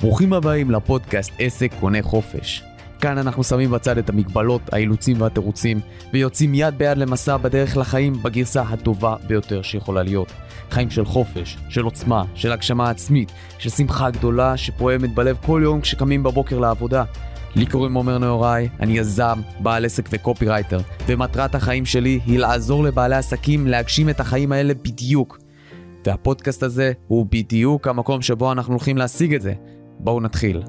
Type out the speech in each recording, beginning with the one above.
ברוכים הבאים לפודקאסט עסק קונה חופש. כאן אנחנו שמים בצד את המגבלות, האילוצים והתירוצים, ויוצאים יד ביד למסע בדרך לחיים בגרסה הטובה ביותר שיכולה להיות. חיים של חופש, של עוצמה, של הגשמה עצמית, של שמחה גדולה שפועמת בלב כל יום כשקמים בבוקר לעבודה. לי קוראים עומר נהוראי, אני יזם, בעל עסק וקופירייטר, ומטרת החיים שלי היא לעזור לבעלי עסקים להגשים את החיים האלה בדיוק. והפודקאסט הזה הוא בדיוק המקום שבו אנחנו הולכים להשיג את זה. בואו נתחיל.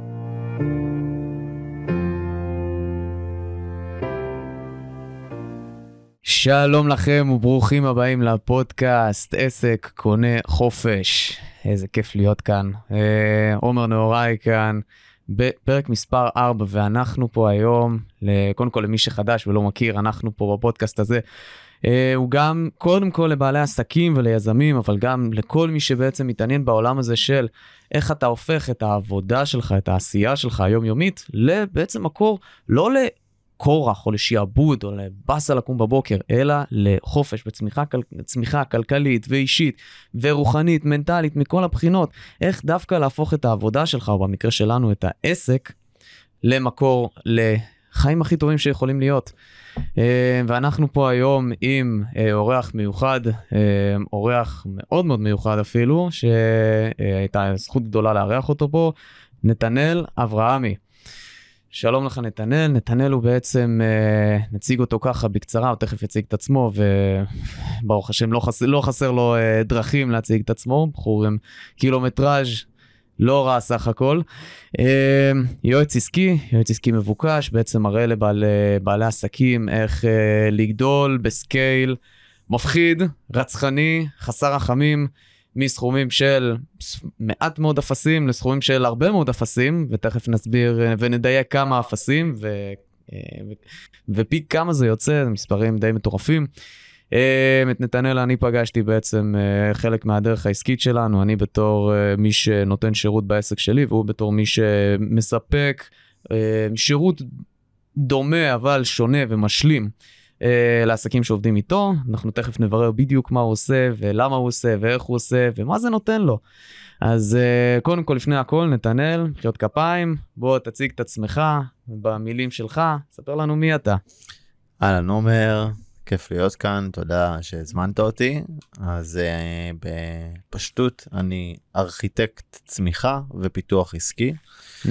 שלום לכם וברוכים הבאים לפודקאסט עסק קונה חופש. איזה כיף להיות כאן. אה, עומר נהוראי כאן, בפרק מספר 4, ואנחנו פה היום, קודם כל למי שחדש ולא מכיר, אנחנו פה בפודקאסט הזה. אה, הוא גם קודם כל לבעלי עסקים וליזמים, אבל גם לכל מי שבעצם מתעניין בעולם הזה של איך אתה הופך את העבודה שלך, את העשייה שלך היומיומית, לבעצם מקור לא לכורח או לשעבוד או לבאסה לקום בבוקר, אלא לחופש וצמיחה כל, כלכלית ואישית ורוחנית, מנטלית, מכל הבחינות. איך דווקא להפוך את העבודה שלך, או במקרה שלנו את העסק, למקור לחיים הכי טובים שיכולים להיות. אה, ואנחנו פה היום עם אה, אורח מיוחד, אה, אורח מאוד מאוד מיוחד אפילו, שהייתה זכות גדולה לארח אותו פה, נתנאל אברהמי. שלום לך נתנאל, נתנאל הוא בעצם, נציג אותו ככה בקצרה, הוא תכף יציג את עצמו, וברוך השם לא חסר, לא חסר לו דרכים להציג את עצמו, בחור עם קילומטראז' לא רע סך הכל. אה, יועץ עסקי, יועץ עסקי מבוקש, בעצם מראה לבעלי עסקים איך אה, לגדול בסקייל מפחיד, רצחני, חסר רחמים, מסכומים של מעט מאוד אפסים לסכומים של הרבה מאוד אפסים, ותכף נסביר אה, ונדייק כמה אפסים, ו... ופי כמה זה יוצא, מספרים די מטורפים. אמ, את נתנאל אני פגשתי בעצם אה, חלק מהדרך העסקית שלנו, אני בתור אה, מי שנותן שירות בעסק שלי, והוא בתור מי שמספק אה, שירות דומה אבל שונה ומשלים. לעסקים שעובדים איתו, אנחנו תכף נברר בדיוק מה הוא עושה ולמה הוא עושה ואיך הוא עושה ומה זה נותן לו. אז קודם כל לפני הכל נתנאל, מחיאות כפיים, בוא תציג את עצמך במילים שלך, ספר לנו מי אתה. אהלן עומר, כיף להיות כאן, תודה שהזמנת אותי. אז uh, בפשטות, אני ארכיטקט צמיחה ופיתוח עסקי. Mm-hmm.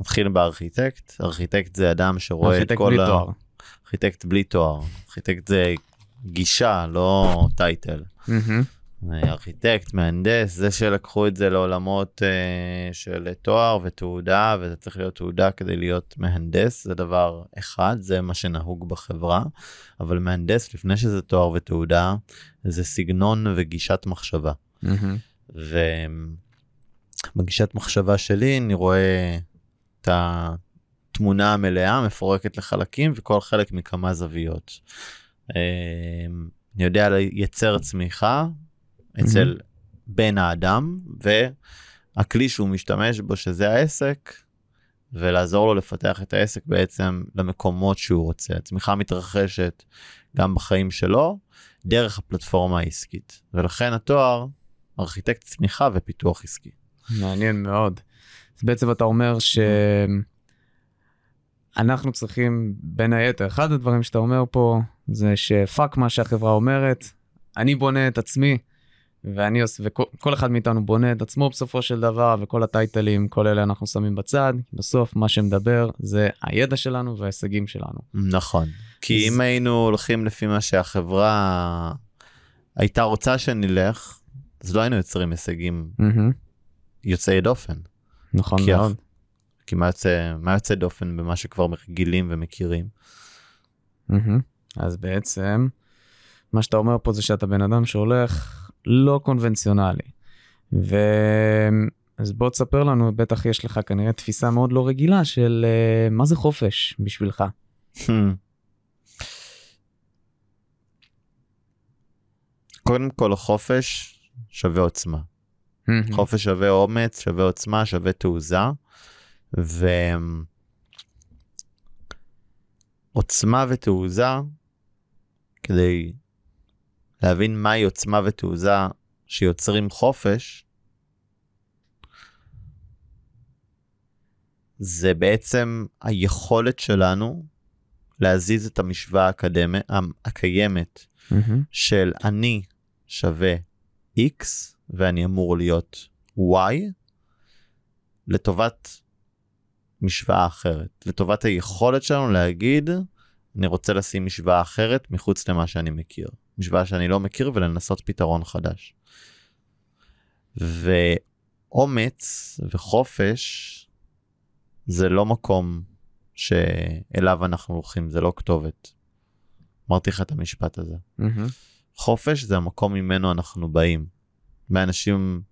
נתחיל בארכיטקט, ארכיטקט זה אדם שרואה את כל ה... ארכיטקט בלי תואר. ארכיטקט בלי תואר. ארכיטקט זה גישה, לא title. ארכיטקט, מהנדס, זה שלקחו את זה לעולמות uh, של תואר ותעודה, וזה צריך להיות תעודה כדי להיות מהנדס, זה דבר אחד, זה מה שנהוג בחברה, אבל מהנדס, לפני שזה תואר ותעודה, זה סגנון וגישת מחשבה. ובגישת מחשבה שלי אני רואה את התמונה המלאה מפורקת לחלקים, וכל חלק מכמה זוויות. Uh, אני יודע לייצר צמיחה אצל mm-hmm. בן האדם, והכלי שהוא משתמש בו שזה העסק, ולעזור לו לפתח את העסק בעצם למקומות שהוא רוצה. הצמיחה מתרחשת גם בחיים שלו, דרך הפלטפורמה העסקית. ולכן התואר ארכיטקט צמיחה ופיתוח עסקי. מעניין מאוד. אז בעצם אתה אומר שאנחנו צריכים, בין היתר, אחד הדברים שאתה אומר פה, זה שפאק מה שהחברה אומרת, אני בונה את עצמי, ואני עושה, וכל אחד מאיתנו בונה את עצמו בסופו של דבר, וכל הטייטלים, כל אלה אנחנו שמים בצד. בסוף מה שמדבר זה הידע שלנו וההישגים שלנו. נכון. כי אז... אם היינו הולכים לפי מה שהחברה הייתה רוצה שנלך, אז לא היינו יוצרים הישגים mm-hmm. יוצאי דופן. נכון כי מאוד. כי מה יוצא, מה יוצא דופן במה שכבר רגילים ומכירים? Mm-hmm. אז בעצם, מה שאתה אומר פה זה שאתה בן אדם שהולך לא קונבנציונלי. ו... אז בוא תספר לנו, בטח יש לך כנראה תפיסה מאוד לא רגילה של uh, מה זה חופש בשבילך. קודם כל חופש שווה עוצמה. חופש שווה אומץ, שווה עוצמה, שווה תעוזה. ועוצמה ותעוזה, כדי להבין מהי עוצמה ותעוזה שיוצרים חופש, זה בעצם היכולת שלנו להזיז את המשוואה האקדמי, הקיימת מהמם. של אני שווה x ואני אמור להיות y לטובת משוואה אחרת, לטובת היכולת שלנו להגיד אני רוצה לשים משוואה אחרת מחוץ למה שאני מכיר, משוואה שאני לא מכיר ולנסות פתרון חדש. ואומץ וחופש זה לא מקום שאליו אנחנו הולכים, זה לא כתובת. אמרתי לך את המשפט הזה. מהמם. חופש זה המקום ממנו אנחנו באים. ואנשים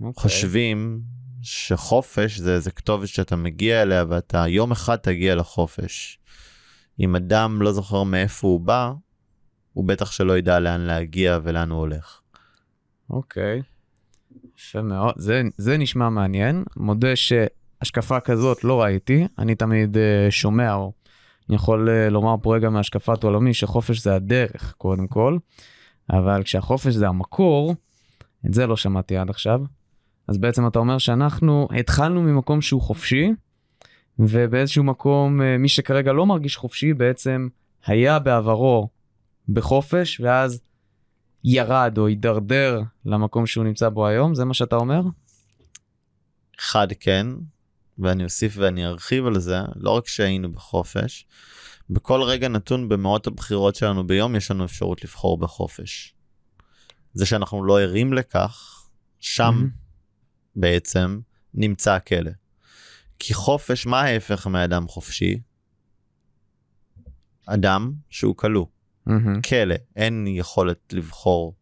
אוקיי. חושבים שחופש זה איזה כתובת שאתה מגיע אליה ואתה יום אחד תגיע לחופש. אם אדם לא זוכר מאיפה הוא בא, הוא בטח שלא ידע לאן להגיע ולאן הוא הולך. אוקיי. יפה מאוד. זה, זה נשמע מעניין. מודה שהשקפה כזאת לא ראיתי. אני תמיד uh, שומע, או אני יכול uh, לומר פה רגע מהשקפת עולמי, שחופש זה הדרך, קודם כל. אבל כשהחופש זה המקור, את זה לא שמעתי עד עכשיו. אז בעצם אתה אומר שאנחנו התחלנו ממקום שהוא חופשי, ובאיזשהו מקום אה, מי שכרגע לא מרגיש חופשי בעצם היה בעברו בחופש, ואז ירד או הידרדר למקום שהוא נמצא בו היום, זה מה שאתה אומר? אחד כן, ואני אוסיף ואני ארחיב על זה, לא רק שהיינו בחופש, בכל רגע נתון במאות הבחירות שלנו ביום יש לנו אפשרות לבחור בחופש. זה שאנחנו לא ערים לכך, שם מהמם. בעצם נמצא הכלא. כי חופש, מה ההפך מאדם חופשי? אדם שהוא כלוא. מהמם. כלא, אין יכולת לבחור.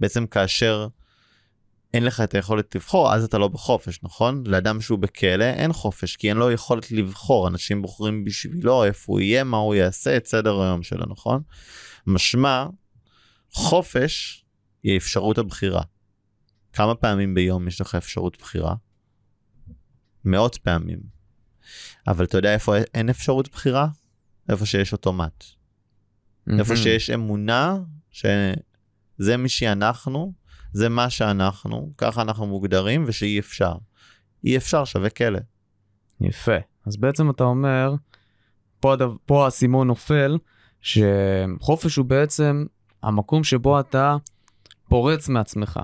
בעצם כאשר אין לך את היכולת לבחור, אז אתה לא בחופש, נכון? לאדם שהוא בכלא אין חופש, כי אין לו יכולת לבחור. אנשים בוחרים בשבילו איפה הוא יהיה, מה הוא יעשה, את סדר היום שלו, נכון? משמע, חופש היא אפשרות הבחירה. כמה פעמים ביום יש לך אפשרות בחירה? מאות פעמים. אבל אתה יודע איפה אין אפשרות בחירה? איפה שיש אוטומט. איפה מהמם. שיש אמונה שזה מי שאנחנו, זה מה שאנחנו, ככה אנחנו מוגדרים, ושאי אפשר. אי אפשר שווה כלא. יפה. אז בעצם אתה אומר, פה, הדו, פה האסימון נופל, שחופש הוא בעצם המקום שבו אתה פורץ מעצמך.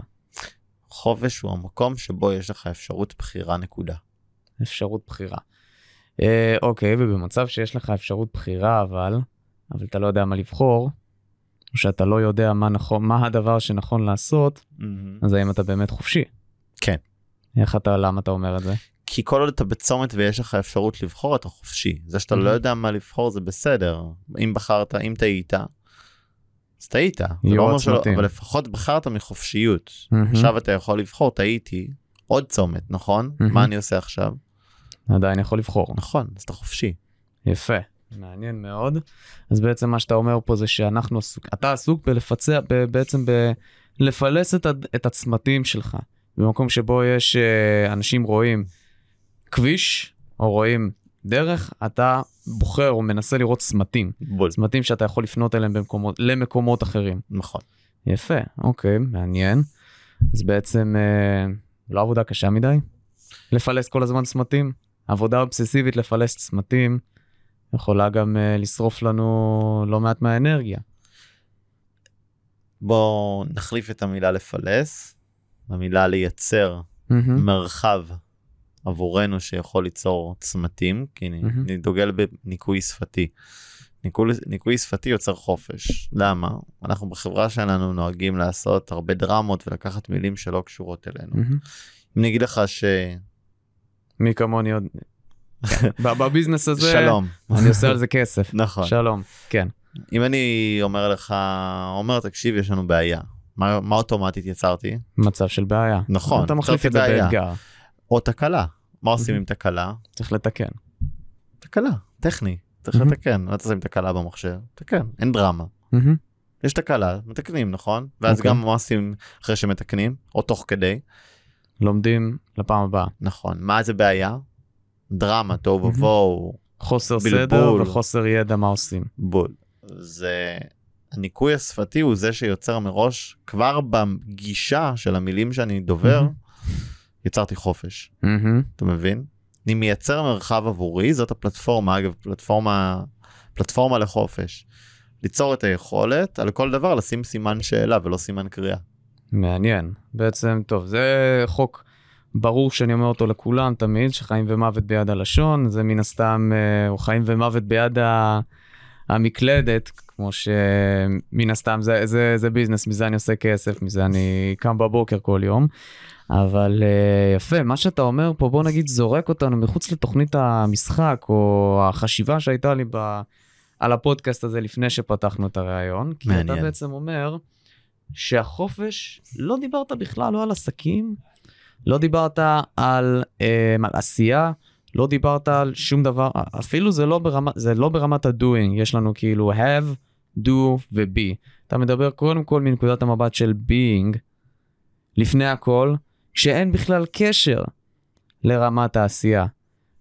חופש הוא המקום שבו יש לך אפשרות בחירה נקודה. אפשרות בחירה. אה, אוקיי, ובמצב שיש לך אפשרות בחירה, אבל, אבל אתה לא יודע מה לבחור, או שאתה לא יודע מה, נכון, מה הדבר שנכון לעשות, אז האם אתה באמת חופשי? כן. איך אתה, למה אתה אומר את זה? כי כל עוד אתה בצומת ויש לך אפשרות לבחור, אתה חופשי. זה שאתה לא Mhm. יודע מה לבחור זה בסדר. אם בחרת, אם טעית, אז טעית. לא שלא. אבל לפחות בחרת מחופשיות. מהמם. עכשיו אתה יכול לבחור, טעיתי, עוד צומת, נכון? Mhm. מה אני עושה עכשיו? עדיין יכול לבחור. נכון, אז אתה חופשי. יפה, מעניין מאוד. אז בעצם מה שאתה אומר פה זה שאנחנו עסוק, אתה עסוק בלפצע, ב, בעצם בלפלס את, את הצמתים שלך. במקום שבו יש אה, אנשים רואים כביש, או רואים דרך, אתה בוחר או מנסה לראות צמתים. בול. צמתים שאתה יכול לפנות אליהם במקומות, למקומות אחרים. נכון. יפה, אוקיי, מעניין. אז בעצם אה, לא עבודה קשה מדי? לפלס כל הזמן צמתים? עבודה אובססיבית לפלס צמתים יכולה גם אה, לשרוף לנו לא מעט מהאנרגיה. בואו נחליף את המילה לפלס, המילה לייצר מהמם, מרחב עבורנו שיכול ליצור צמתים, כי אני, מהמם. אני דוגל בניקוי שפתי. ניקוי, ניקוי שפתי יוצר חופש. למה? אנחנו בחברה שלנו נוהגים לעשות הרבה דרמות ולקחת מילים שלא קשורות אלינו. מהמם. אם אני אגיד לך ש... מי כמוני עוד... בביזנס הזה שלום. אני עושה על זה כסף. נכון. שלום, כן. אם אני אומר לך, עומר תקשיב יש לנו בעיה. מה, מה אוטומטית יצרתי? מצב של בעיה. נכון, אתה מחליף את זה. באתגר, או תקלה. מה עושים. עם תקלה? צריך לתקן. תקלה, טכני. צריך. לתקן. מה אתה עושה עם תקלה במחשב? תקן, אין דרמה. יש תקלה, מתקנים, נכון? ואז אוקיי. גם מה עושים אחרי שמתקנים, או תוך כדי, לומדים לפעם הבאה. נכון. מה זה בעיה? דרמה, תוהו. ובוהו, חוסר. סדר וחוסר ידע מה עושים. בול. זה הניקוי השפתי הוא זה שיוצר מראש, כבר בגישה של המילים שאני דובר, יצרתי חופש. מהמם. אתה מבין? אני מייצר מרחב עבורי, זאת הפלטפורמה, אגב, פלטפורמה, פלטפורמה לחופש. ליצור את היכולת על כל דבר לשים סימן שאלה ולא סימן קריאה. מעניין. בעצם, טוב, זה חוק ברור שאני אומר אותו לכולם תמיד, שחיים ומוות ביד הלשון, זה מן הסתם, אה, או חיים ומוות ביד. המקלדת, כמו שמן הסתם זה, זה, זה ביזנס, מזה אני עושה כסף, מזה אני קם בבוקר כל יום. אבל uh, יפה, מה שאתה אומר פה, בוא נגיד זורק אותנו מחוץ לתוכנית המשחק, או החשיבה שהייתה לי ב, על הפודקאסט הזה לפני שפתחנו את הראיון. כי מעניין. אתה בעצם אומר שהחופש, לא דיברת בכלל לא על עסקים, לא דיברת על, um, על עשייה, לא דיברת על שום דבר, אפילו זה לא, ברמה, זה לא ברמת ה-doing, יש לנו כאילו have, do ו-be. אתה מדבר קודם כל מנקודת המבט של being, לפני הכל, שאין בכלל קשר לרמת העשייה.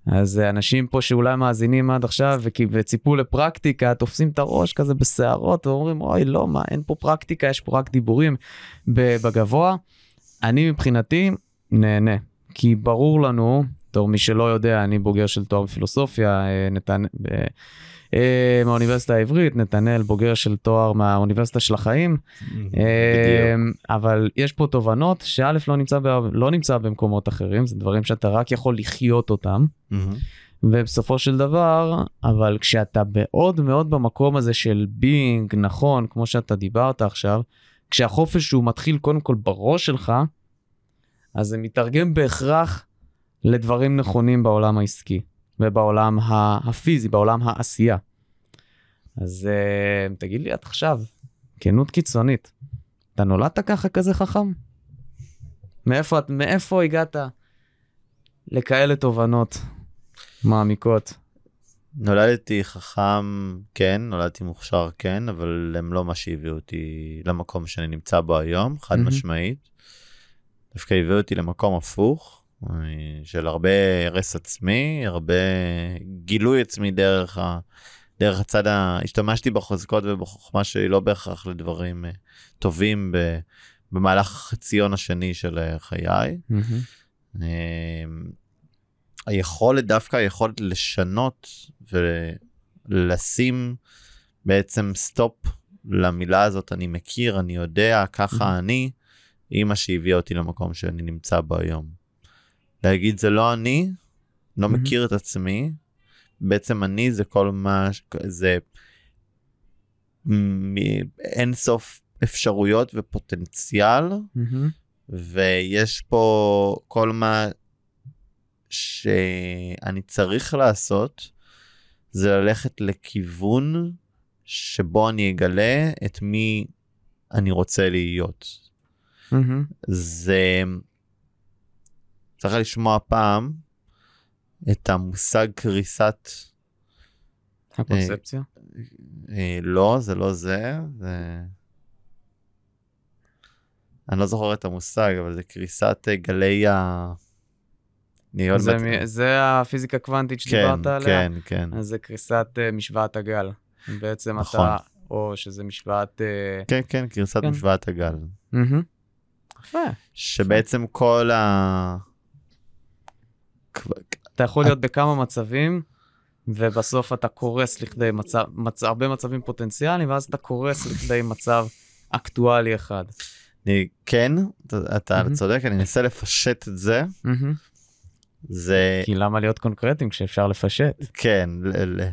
אז אה, אנשים פה שאולי מאזינים עד עכשיו וציפו לפרקטיקה, תופסים את הראש כזה בשערות ואומרים, אוי, לא, מה, אין פה פרקטיקה, יש פה רק דיבורים בגבוה. אני מבחינתי נהנה, כי ברור לנו, בתור מי שלא יודע, אני בוגר של תואר בפילוסופיה, אה, נתן... אה, מהאוניברסיטה העברית, נתנאל בוגר של תואר מהאוניברסיטה של החיים. בדיוק. אמ, אבל יש פה תובנות שא' לא נמצא, ב, לא נמצא במקומות אחרים, זה דברים שאתה רק יכול לחיות אותם, מהמם. ובסופו של דבר, אבל כשאתה מאוד מאוד במקום הזה של being, נכון, כמו שאתה דיברת עכשיו, כשהחופש הוא מתחיל קודם כל בראש שלך, אז זה מתרגם בהכרח לדברים נכונים בעולם העסקי ובעולם הפיזי, בעולם העשייה. אז uh, תגיד לי עד עכשיו, כנות קיצונית, אתה נולדת ככה כזה חכם? מאיפה, את- מאיפה הגעת לכאלה תובנות מעמיקות? נולדתי חכם, כן, נולדתי מוכשר, כן, אבל הם לא מה שהביאו אותי למקום שאני נמצא בו היום, חד מהמם. משמעית. דווקא הביאו אותי למקום הפוך, אה, של הרבה הרס עצמי, הרבה גילוי עצמי דרך, ה, דרך הצד ה... השתמשתי בחוזקות ובחוכמה שלי לא בהכרח לדברים אה, טובים ב, במהלך החציון השני של אה, חיי. אמ, היכולת, דווקא היכולת לשנות ולשים בעצם סטופ למילה הזאת, אני מכיר, אני יודע, ככה אני, היא מה שהביאה אותי למקום שאני נמצא בו היום. להגיד זה לא אני, לא מהמם. מכיר את עצמי, בעצם אני זה כל מה, זה מ- אין סוף אפשרויות ופוטנציאל. מהמם. ויש פה כל מה שאני צריך לעשות זה ללכת לכיוון שבו אני אגלה את מי אני רוצה להיות. מהמם. זה צריך לשמוע פעם את המושג קריסת הקונספציה? אה, לא זה לא זה זה אני לא זוכר את המושג אבל זה קריסת אה, גלי ה... זה, מעט- מ- זה הפיזיקה קוונטית כן, שדיברת עליה? כן, כן. אז זה קריסת uh, משוואת הגל. בעצם נכון. אתה, או שזה משוואת... Uh, כן, כן, גרסת כן. משוואת הגל. יפה. שבעצם כל ה... אתה יכול להיות בכמה מצבים, ובסוף אתה קורס לכדי מצב, מצ... הרבה מצבים פוטנציאליים, ואז אתה קורס לכדי מצב אקטואלי אחד. אני, כן, אתה- מהמם. צודק, אני אנסה לפשט את זה. מהמם. זה, כי למה להיות קונקרטיים כשאפשר לפשט? כן, ל- ל-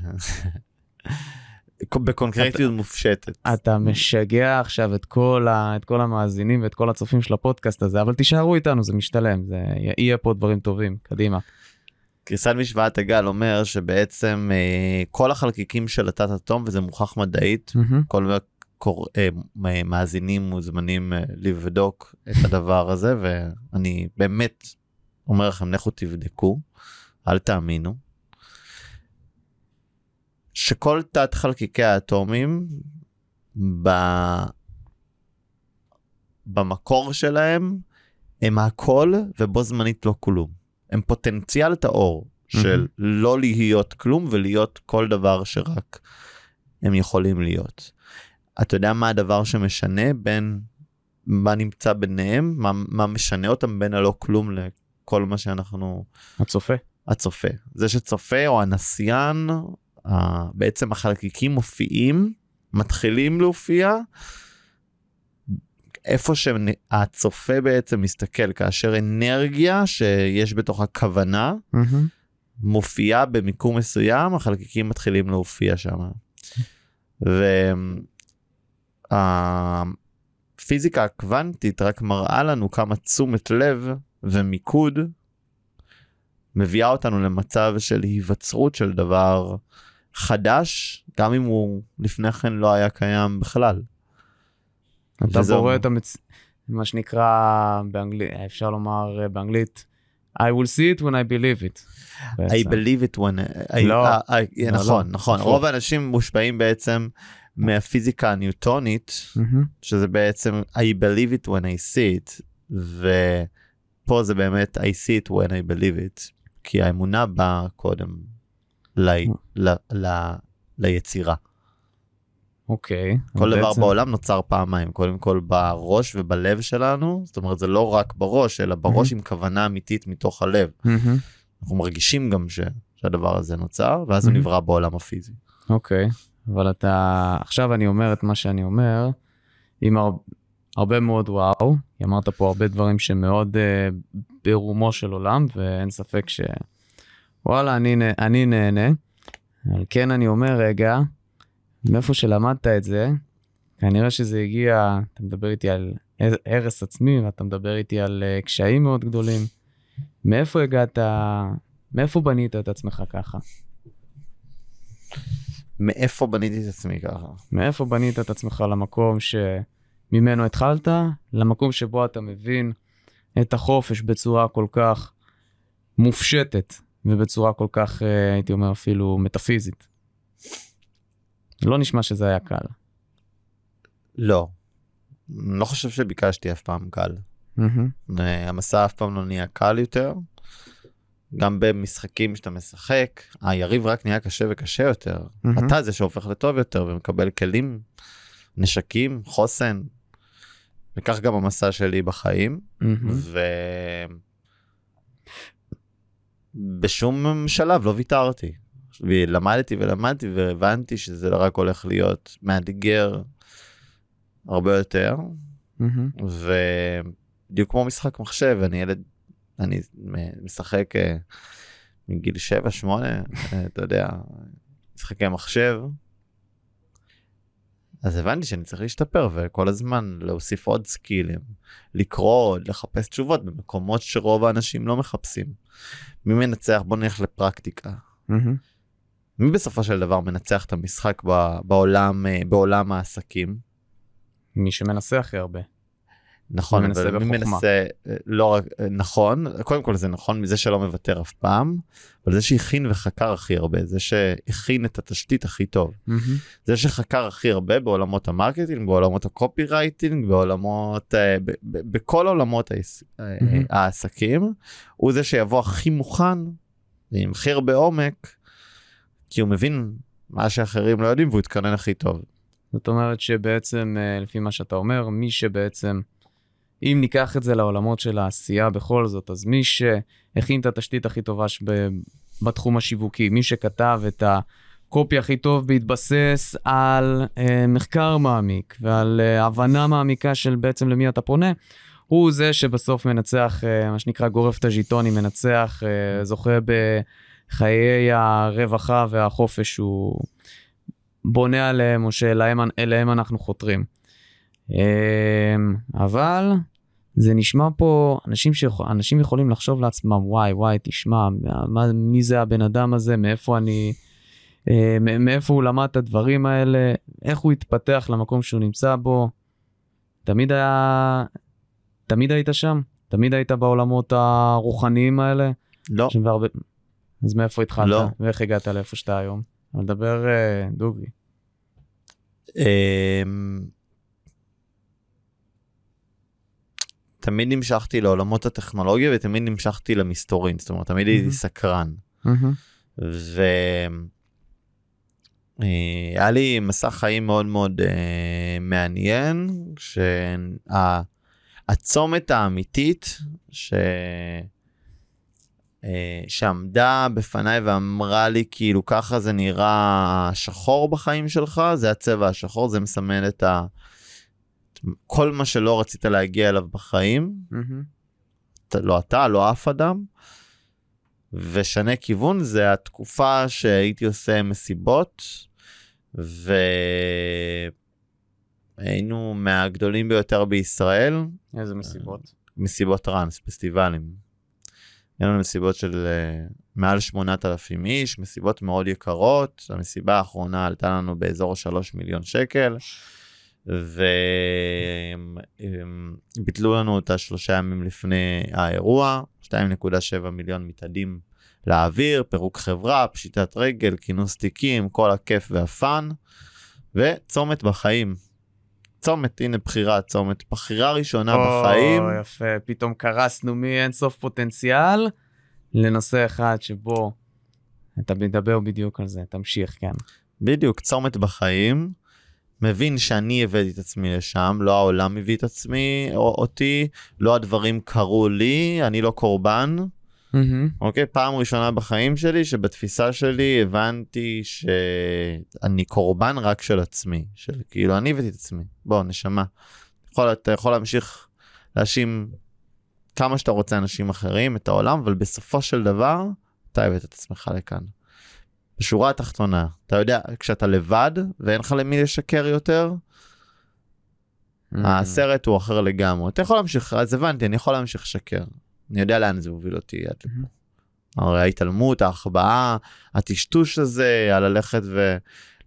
בקונקרטיות מופשטת. אתה משגע עכשיו את כל, ה... את כל המאזינים ואת כל הצופים של הפודקאסט הזה, אבל תישארו איתנו, זה משתלם, זה... יהיה פה דברים טובים, קדימה. קריסת משוואת הגל אומר שבעצם אה, כל החלקיקים של התת אטום, וזה מוכח מדעית, מהמם. כל קור... אה, מ- מאזינים מוזמנים אה, לבדוק את הדבר הזה, ואני באמת אומר לכם, לכו תבדקו, אל תאמינו. שכל תת חלקיקי האטומים ב... במקור שלהם הם הכל ובו זמנית לא כלום. הם פוטנציאל טהור של לא להיות כלום ולהיות כל דבר שרק הם יכולים להיות. אתה יודע מה הדבר שמשנה בין מה נמצא ביניהם, מה, מה משנה אותם בין הלא כלום לכל מה שאנחנו... הצופה. הצופה. זה שצופה או הנסיין, בעצם החלקיקים מופיעים, מתחילים להופיע, איפה שהצופה בעצם מסתכל, כאשר אנרגיה שיש בתוך הכוונה, Mm-hmm. מופיעה במיקום מסוים, החלקיקים מתחילים להופיע שם. והפיזיקה הקוונטית רק מראה לנו כמה תשומת לב ומיקוד מביאה אותנו למצב של היווצרות של דבר חדש, גם אם הוא לפני כן לא היה קיים בכלל. אתה בורא את המצ... מה שנקרא באנגלית, אפשר לומר אה, באנגלית, I will see it when I believe it. I בעצם. believe it when... I- לא. אה, אה, לא, נכון, לא. נכון. הפוך. רוב האנשים מושפעים בעצם מהפיזיקה הניוטונית, מהמם. שזה בעצם I believe it when I see it, ופה זה באמת I see it when I believe it, כי האמונה באה קודם ל... ל... ל... ליצירה. אוקיי. כל אז דבר בעצם- בעולם נוצר פעמיים, קודם כל בראש ובלב שלנו, זאת אומרת זה לא רק בראש, אלא בראש עם כוונה אמיתית מתוך הלב. מהמם. אנחנו מרגישים גם ש... שהדבר הזה נוצר, ואז הוא Mhm. נברא בעולם הפיזי. אוקיי, אבל אתה, עכשיו אני אומר את מה שאני אומר, עם הר... הרבה מאוד וואו, אמרת פה הרבה דברים שמאוד uh, ברומו של עולם, ואין ספק ש... וואלה, אני, אני נהנה. על כן אני אומר, רגע, מאיפה שלמדת את זה, כנראה שזה הגיע, אתה מדבר איתי על הר- הרס עצמי, ואתה מדבר איתי על uh, קשיים מאוד גדולים. מאיפה הגעת, מאיפה בנית את עצמך ככה? מאיפה בניתי את עצמי ככה? מאיפה בנית את עצמך למקום שממנו התחלת, למקום שבו אתה מבין את החופש בצורה כל כך מופשטת ובצורה כל כך, אה, הייתי אומר אפילו מטאפיזית. לא נשמע שזה היה קל. לא. לא חושב שביקשתי אף פעם קל. אה, המסע אף פעם לא נהיה קל יותר. גם במשחקים שאתה משחק, היריב רק נהיה קשה וקשה יותר. מהמם. אתה זה שהופך לטוב יותר ומקבל כלים, נשקים, חוסן. וכך גם המסע שלי בחיים. מהמם. ובשום שלב לא ויתרתי. ולמדתי ולמדתי והבנתי שזה לא רק הולך להיות מאתגר הרבה יותר, מהמם. ובדיוק כמו משחק מחשב, אני ילד, אני משחק אה, מגיל 7-8, אתה יודע, משחקי מחשב. אז הבנתי שאני צריך להשתפר וכל הזמן להוסיף עוד סקילים, לקרוא עוד, לחפש תשובות במקומות שרוב האנשים לא מחפשים. מי מנצח? בוא נלך לפרקטיקה. מי בסופו של דבר מנצח את המשחק ב- בעולם, אה, בעולם העסקים? מי שמנסה הכי הרבה. נכון, מי מנסה אבל מי בחוכמה. מנסה, אה, לא רק, אה, נכון, קודם כל זה נכון מזה שלא מוותר אף פעם, אבל זה שהכין וחקר הכי הרבה, זה שהכין את התשתית הכי טוב, מהמם. זה שחקר הכי הרבה בעולמות ה marketing, בעולמות ה copywriting, בעולמות, אה, ב- ב- בכל עולמות העס- מהמם. העסקים, הוא זה שיבוא הכי מוכן, עם הכי הרבה עומק, כי הוא מבין מה שאחרים לא יודעים והוא יתכונן הכי טוב. זאת אומרת שבעצם, לפי מה שאתה אומר, מי שבעצם, אם ניקח את זה לעולמות של העשייה בכל זאת, אז מי שהכין את התשתית הכי טובה שב, בתחום השיווקי, מי שכתב את הקופי הכי טוב בהתבסס על אה, מחקר מעמיק ועל אה, הבנה מעמיקה של בעצם למי אתה פונה, הוא זה שבסוף מנצח, אה, מה שנקרא גורף את הז'יטונים, מנצח, אה, זוכה בחיי הרווחה והחופש שהוא בונה עליהם, או שאליהם אליהם אנחנו חותרים. אמ, אבל זה נשמע פה, אנשים, שיכול, אנשים יכולים לחשוב לעצמם, וואי, וואי, תשמע, מה, מי זה הבן אדם הזה, מאיפה אני, אה, מאיפה הוא למד את הדברים האלה, איך הוא התפתח למקום שהוא נמצא בו. תמיד היה, תמיד היית שם? תמיד היית בעולמות הרוחניים האלה? לא, והרבה... אז מאיפה התחלת? לא. ואיך הגעת לאיפה שאתה היום? אבל דבר אה, דוגרי. תמיד נמשכתי לעולמות הטכנולוגיה ותמיד נמשכתי למסתורין, זאת אומרת תמיד הייתי. סקרן. מהמם. אה, לי מסע חיים מאוד מאוד אה, מעניין, שהצומת האמיתית ש... אה, שעמדה בפניי ואמרה לי כאילו ככה זה נראה שחור בחיים שלך, זה הצבע השחור, זה מסמן את ה... כל מה שלא רצית להגיע אליו בחיים, Mm-hmm. לא אתה, לא אף אדם. ושנה כיוון זה התקופה שהייתי עושה מסיבות, והיינו מהגדולים ביותר בישראל, איזה מסיבות. מסיבות טראנס, פסטיבלים. היה לנו מסיבות של uh, מעל 8,000 איש, מסיבות מאוד יקרות, המסיבה האחרונה עלתה לנו באזור 3 מיליון שקל, וביטלו לנו אותה שלושה ימים לפני האירוע, 2.7 מיליון מתאדים לאוויר, פירוק חברה, פשיטת רגל, כינוס תיקים, כל הכיף והפאן, וצומת בחיים. צומת, הנה בחירה, צומת, בחירה ראשונה בחיים. או, יפה, פתאום קרסנו מאין סוף פוטנציאל לנושא אחד שבו אתה מדבר בדיוק על זה, תמשיך, כן. בדיוק, צומת בחיים. מבין שאני הבאתי את עצמי לשם, לא העולם הביא את עצמי או אותי, לא הדברים קרו לי, אני לא קורבן. אוקיי, פעם ראשונה בחיים שלי שבתפיסה שלי הבנתי שאני קורבן רק של עצמי, של כאילו אני הבאתי את עצמי, בוא נשמה. יכול, אתה יכול להמשיך להאשים כמה שאתה רוצה אנשים אחרים, את העולם, אבל בסופו של דבר אתה הבאת את עצמך לכאן. בשורה התחתונה, אתה יודע, כשאתה לבד ואין לך למי לשקר יותר, Mm-hmm. הסרט הוא אחר לגמרי. אתה יכול להמשיך, אז הבנתי, אני יכול להמשיך לשקר. אני יודע לאן זה הוביל אותי עד לפה. הרי ההתעלמות, ההחבאה, הטשטוש הזה, על ללכת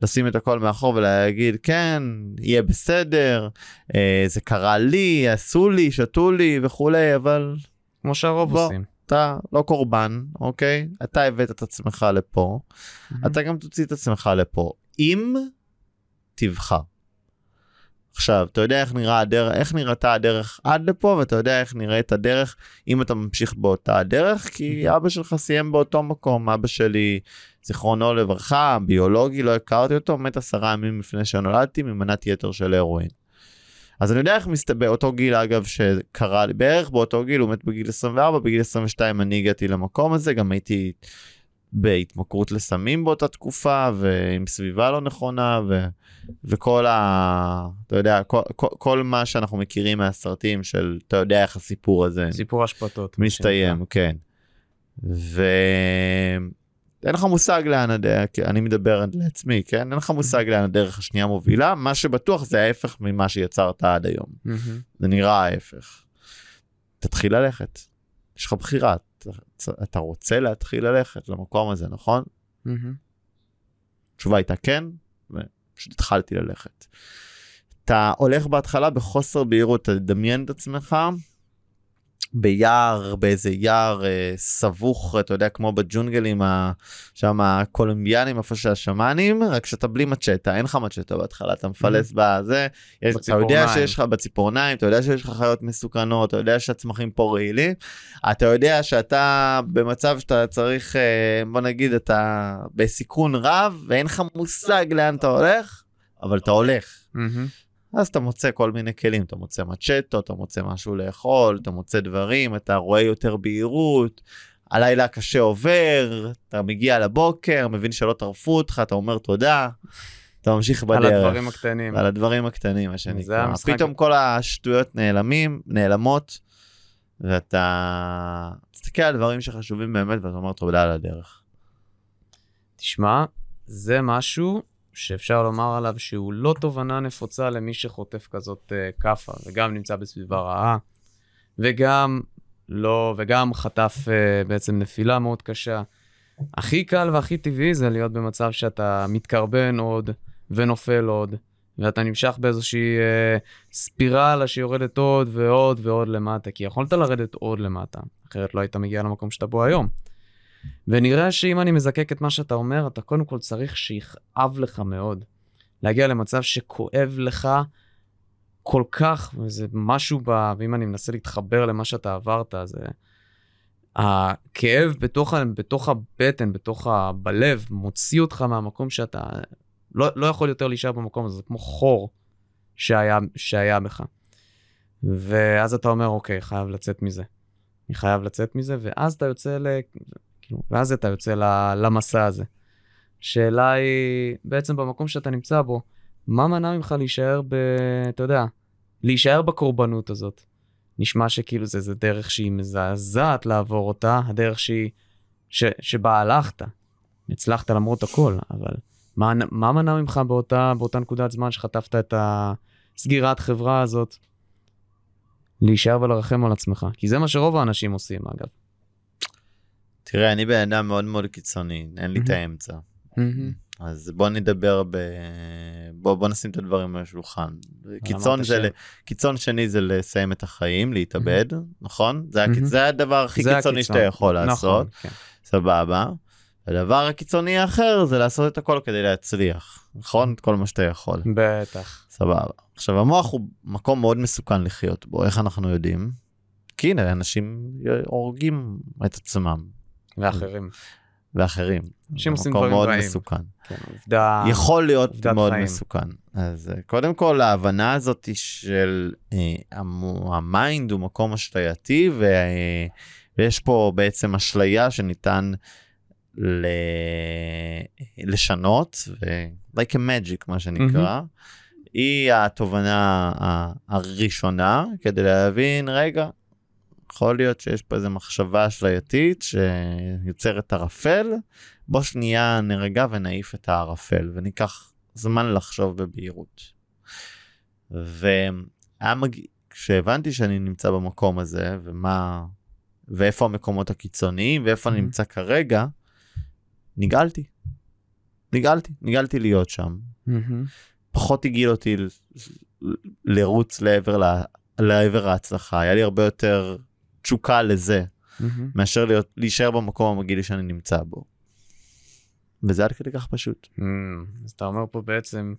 ולשים את הכל מאחור ולהגיד, כן, יהיה בסדר, אה, זה קרה לי, עשו לי, שתו לי וכולי, אבל כמו שהרוב. עושים. אתה לא קורבן, אוקיי? אתה הבאת את עצמך לפה, אתה גם תוציא את עצמך לפה, אם תבחר. עכשיו, אתה יודע איך, נראה הדרך, איך נראתה הדרך עד לפה, ואתה יודע איך נראית הדרך אם אתה ממשיך באותה הדרך, כי אבא שלך סיים באותו מקום, אבא שלי, זיכרונו לברכה, ביולוגי, לא הכרתי אותו, מת עשרה ימים לפני שנולדתי ממנת יתר של הרואין. אז אני יודע איך מסתבר, באותו גיל אגב שקרה לי, בערך באותו גיל, הוא מת בגיל 24, בגיל 22 אני הגעתי למקום הזה, גם הייתי בהתמכרות לסמים באותה תקופה, ועם סביבה לא נכונה, ו, וכל ה... אתה יודע, כל, כל, כל מה שאנחנו מכירים מהסרטים של, אתה יודע איך הסיפור הזה סיפור השפטות. מסתיים, כן. ואין לך מושג לאן הדרך, אני מדבר לעצמי, כן? אין לך מושג לאן הדרך השנייה מובילה, מה שבטוח זה ההפך ממה שיצרת עד היום. זה נראה ההפך. תתחיל ללכת. יש לך בחירה, אתה- רוצה להתחיל ללכת למקום הזה, נכון? התשובה הייתה כן, ופשוט התחלתי ללכת. אתה הולך בהתחלה בחוסר בהירות, אתה תדמיין את עצמך ביער, באיזה יער אה, סבוך, אתה יודע, כמו בג'ונגלים, ה- שם הקולומביאנים, איפה שהשמאנים, רק שאתה בלי מצ'טה, אין לך מצ'טה בהתחלה, אתה מפלס בזה, יש- אתה יודע. שיש לך בציפורניים, אתה יודע שיש לך חיות מסוכנות, אתה יודע שהצמחים פה רעילים, אתה יודע שאתה במצב שאתה צריך, אה, בוא נגיד, אתה בסיכון רב, ואין לך מושג לאן אתה הולך, אבל אתה הולך. מהמם. אז אתה מוצא כל מיני כלים, אתה מוצא מצ'טו, אתה מוצא משהו לאכול, אתה מוצא דברים, אתה רואה יותר בהירות, הלילה הקשה עובר, אתה מגיע לבוקר, מבין שלא טרפו אותך, אתה אומר תודה, אתה ממשיך בדרך. על הדברים הקטנים. על הדברים הקטנים, מה שנקרא. המשחק. פתאום כל השטויות נעלמים, נעלמות, ואתה מסתכל על דברים שחשובים באמת, ואתה אומר תודה על הדרך. תשמע, זה משהו שאפשר לומר עליו שהוא לא תובנה נפוצה למי שחוטף כזאת uh, כאפה, וגם נמצא בסביבה רעה, וגם לא, וגם חטף uh, בעצם נפילה מאוד קשה. הכי קל והכי טבעי זה להיות במצב שאתה מתקרבן עוד ונופל עוד, ואתה נמשך באיזושהי uh, ספירלה שיורדת עוד ועוד ועוד למטה, כי יכולת לרדת עוד למטה, אחרת לא היית מגיע למקום שאתה בו היום. ונראה שאם אני מזקק את מה שאתה אומר, אתה קודם כל צריך שיכאב לך מאוד. להגיע למצב שכואב לך כל כך, וזה משהו ב... ואם אני מנסה להתחבר למה שאתה עברת, זה... הכאב בתוך. בתוך הבטן, בתוך ה... בלב, מוציא אותך מהמקום שאתה לא, לא יכול יותר להישאר במקום הזה, זה כמו חור שהיה, שהיה בך. ואז אתה אומר, אוקיי, חייב לצאת מזה. אני חייב לצאת מזה, ואז אתה יוצא ל... כאילו, ואז אתה יוצא למסע הזה. שאלה היא, בעצם במקום שאתה נמצא בו, מה מנע ממך להישאר ב... אתה יודע, להישאר בקורבנות הזאת? נשמע שכאילו זה, זה דרך שהיא מזעזעת לעבור אותה, הדרך שהיא, ש, שבה הלכת. הצלחת למרות הכל, אבל מה, מה מנע ממך באותה, באותה נקודת זמן שחטפת את הסגירת חברה הזאת, להישאר ולרחם על עצמך? כי זה מה שרוב האנשים עושים, אגב. תראה, אני בן אדם מאוד מאוד קיצוני, אין לי את האמצע. אז בוא נדבר ב... בוא, בוא נשים את הדברים על השולחן. קיצון, זה, ל... קיצון שני זה לסיים את החיים, להתאבד, נכון? זה, הק... זה הדבר הכי קיצוני שאתה יכול נכון, לעשות. כן. סבבה. הדבר הקיצוני האחר זה לעשות את הכל כדי להצליח, נכון? את כל מה שאתה יכול. בטח. סבבה. עכשיו המוח הוא מקום מאוד מסוכן לחיות בו, איך אנחנו יודעים? כי הנה אנשים הורגים את עצמם. ואחרים. ואחרים. אנשים עושים דברים מאוד רעים. מסוכן. כן, עובדה... יכול להיות מאוד חיים. מסוכן. אז אה, קודם כל ההבנה הזאת של אה, ה mind הוא מקום אשלייתי ו, אה, ויש פה בעצם אשליה שניתן ל... לשנות, ו... like a magic מה שנקרא. Mm-hmm. היא התובנה הראשונה כדי להבין רגע יכול להיות שיש פה איזה מחשבה אשלייתית שיוצרת ערפל, בוא שנייה נרגע ונעיף את הערפל וניקח זמן לחשוב בבהירות. וכשהבנתי שאני נמצא במקום הזה ומה ואיפה המקומות הקיצוניים ואיפה mm-hmm. אני נמצא כרגע, נגעלתי. נגעלתי, נגעלתי להיות שם. Mm-hmm. פחות הגעיל אותי לרוץ לעבר, לעבר ההצלחה, היה לי הרבה יותר תשוקה לזה, mm-hmm. מאשר להיות, להישאר במקום המגעיל שאני נמצא בו. וזה עד כדי כך פשוט. Mm, אז אתה אומר פה בעצם,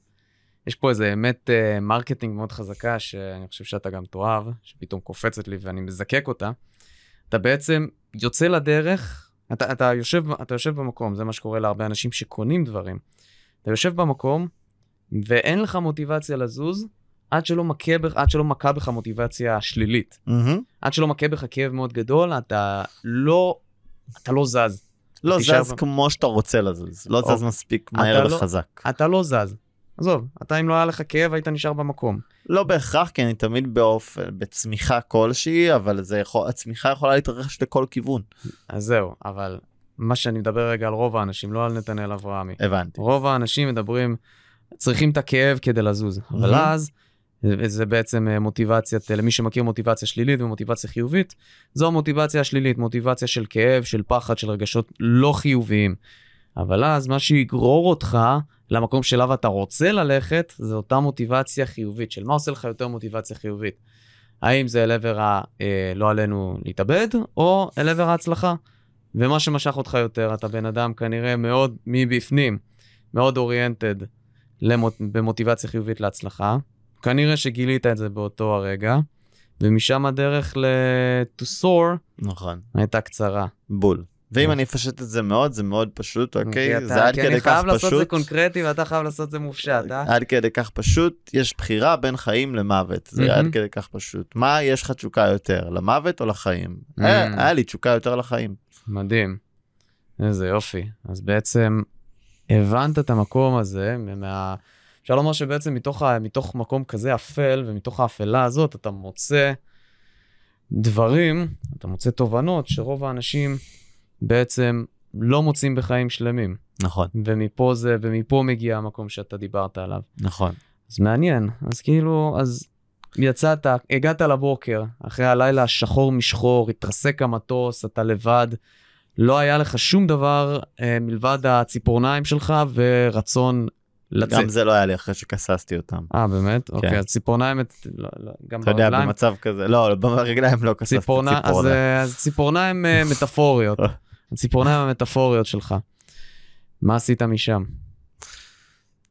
יש פה איזה אמת uh, marketing מאוד חזקה, שאני חושב שאתה גם תאהב, שפתאום קופצת לי ואני מזקק אותה. אתה בעצם יוצא לדרך, אתה, אתה, יושב, אתה יושב במקום, זה מה שקורה להרבה אנשים שקונים דברים. אתה יושב במקום, ואין לך מוטיבציה לזוז, עד שלא מכה עד שלא מכה בך מוטיבציה שלילית. Mm-hmm. עד שלא מכה בך כאב מאוד גדול, אתה לא, אתה לא זז. לא זז ב... כמו שאתה רוצה לזוז, לא או, זז מספיק מהר לא- וחזק. לא, אתה לא זז. עזוב, אתה אם לא היה לך כאב היית נשאר במקום. לא בהכרח, כי אני תמיד באופן, בצמיחה כלשהי, אבל זה יכול, הצמיחה יכולה להתרחש לכל כיוון. אז זהו, אבל מה שאני מדבר רגע על רוב האנשים, לא על נתנאל אברהמי. הבנתי. רוב האנשים מדברים, צריכים את הכאב כדי לזוז, mm-hmm. אבל אז וזה בעצם אה, מוטיבציה, למי שמכיר מוטיבציה שלילית ומוטיבציה חיובית, זו המוטיבציה השלילית, מוטיבציה של כאב, של פחד, של רגשות לא חיוביים. אבל אז מה שיגרור אותך למקום שאליו אתה רוצה ללכת, זה אותה מוטיבציה חיובית, של מה עושה לך יותר מוטיבציה חיובית. האם זה אל עבר ה... אה, לא עלינו להתאבד, או אל עבר ההצלחה. ומה שמשך אותך יותר, אתה בן אדם כנראה מאוד מבפנים, מאוד אוריינטד למוט... במוטיבציה חיובית להצלחה, כנראה שגילית את זה באותו הרגע, ומשם הדרך ל- to soar נכון. הייתה קצרה. בול. ואם כן. אני אפשט את זה מאוד, זה מאוד פשוט, אוקיי? זה עד כדי כך פשוט. כי אני חייב לעשות את זה קונקרטי ואתה חייב לעשות את זה מופשט, אה? עד כדי כך פשוט, יש בחירה בין חיים למוות, זה עד כדי כך פשוט. מה יש לך תשוקה יותר, למוות או לחיים? היה לי תשוקה יותר לחיים. מדהים. איזה יופי. אז בעצם הבנת את המקום הזה מה... אפשר לומר שבעצם מתוך, ה, מתוך מקום כזה אפל, ומתוך האפלה הזאת אתה מוצא דברים, אתה מוצא תובנות שרוב האנשים בעצם לא מוצאים בחיים שלמים. נכון. ומפה זה, ומפה מגיע המקום שאתה דיברת עליו. נכון. אז מעניין, אז כאילו, אז יצאת, הגעת לבוקר, אחרי הלילה השחור משחור, התרסק המטוס, אתה לבד, לא היה לך שום דבר אה, מלבד הציפורניים שלך ורצון לצאת. גם זה לא היה לי אחרי שכססתי אותם. אה, באמת? כן. אוקיי, אז ציפורניים, לא, לא, גם אתה יודע, במצב כזה, לא, ברגליים לא כססתי ציפורניים. אז, אה, אז ציפורניים אה, מטאפוריות, הציפורניים המטאפוריות שלך. מה עשית משם?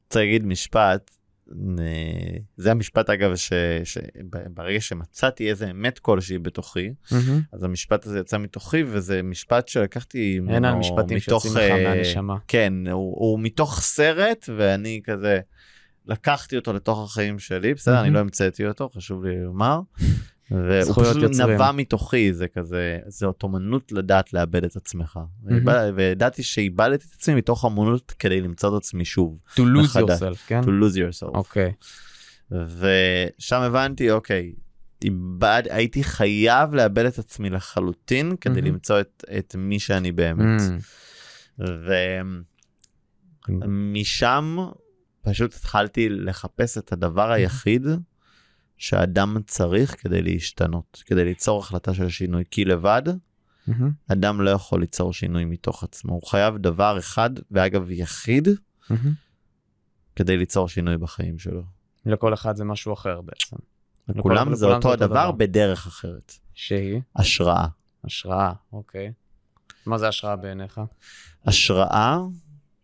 רוצה להגיד משפט, זה המשפט אגב שברגע שמצאתי איזה אמת כלשהי בתוכי מהמם. אז המשפט הזה יצא מתוכי וזה משפט שלקחתי אין על משפטים מתוך, שיוצאים לך אה, מהנשמה. כן הוא, הוא מתוך סרט ואני כזה לקחתי אותו לתוך החיים שלי בסדר אני מהמם. לא המצאתי אותו חשוב לי לומר. והוא פשוט יוצרים. נבע מתוכי זה כזה זאת אומנות לדעת לאבד את עצמך. וידעתי שאיבדתי את עצמי מתוך אמנות כדי למצוא את עצמי שוב to lose מחדש. yourself, כן? to lose yourself. אוקיי. ושם הבנתי אוקיי איבד הייתי חייב לאבד את עצמי לחלוטין כדי מהמם. למצוא את, את מי שאני באמת Mm. ומשם פשוט התחלתי לחפש את הדבר היחיד שאדם צריך כדי להשתנות כדי ליצור החלטה של שינוי כי לבד מהמם. אדם לא יכול ליצור שינוי מתוך עצמו הוא חייב דבר אחד ואגב יחיד מהמם. כדי ליצור שינוי בחיים שלו. לכל אחד זה משהו אחר בעצם. לכולם זה אותו הדבר בדרך אחרת. שהיא השראה. השראה, אוקיי. מה זה השראה בעיניך? השראה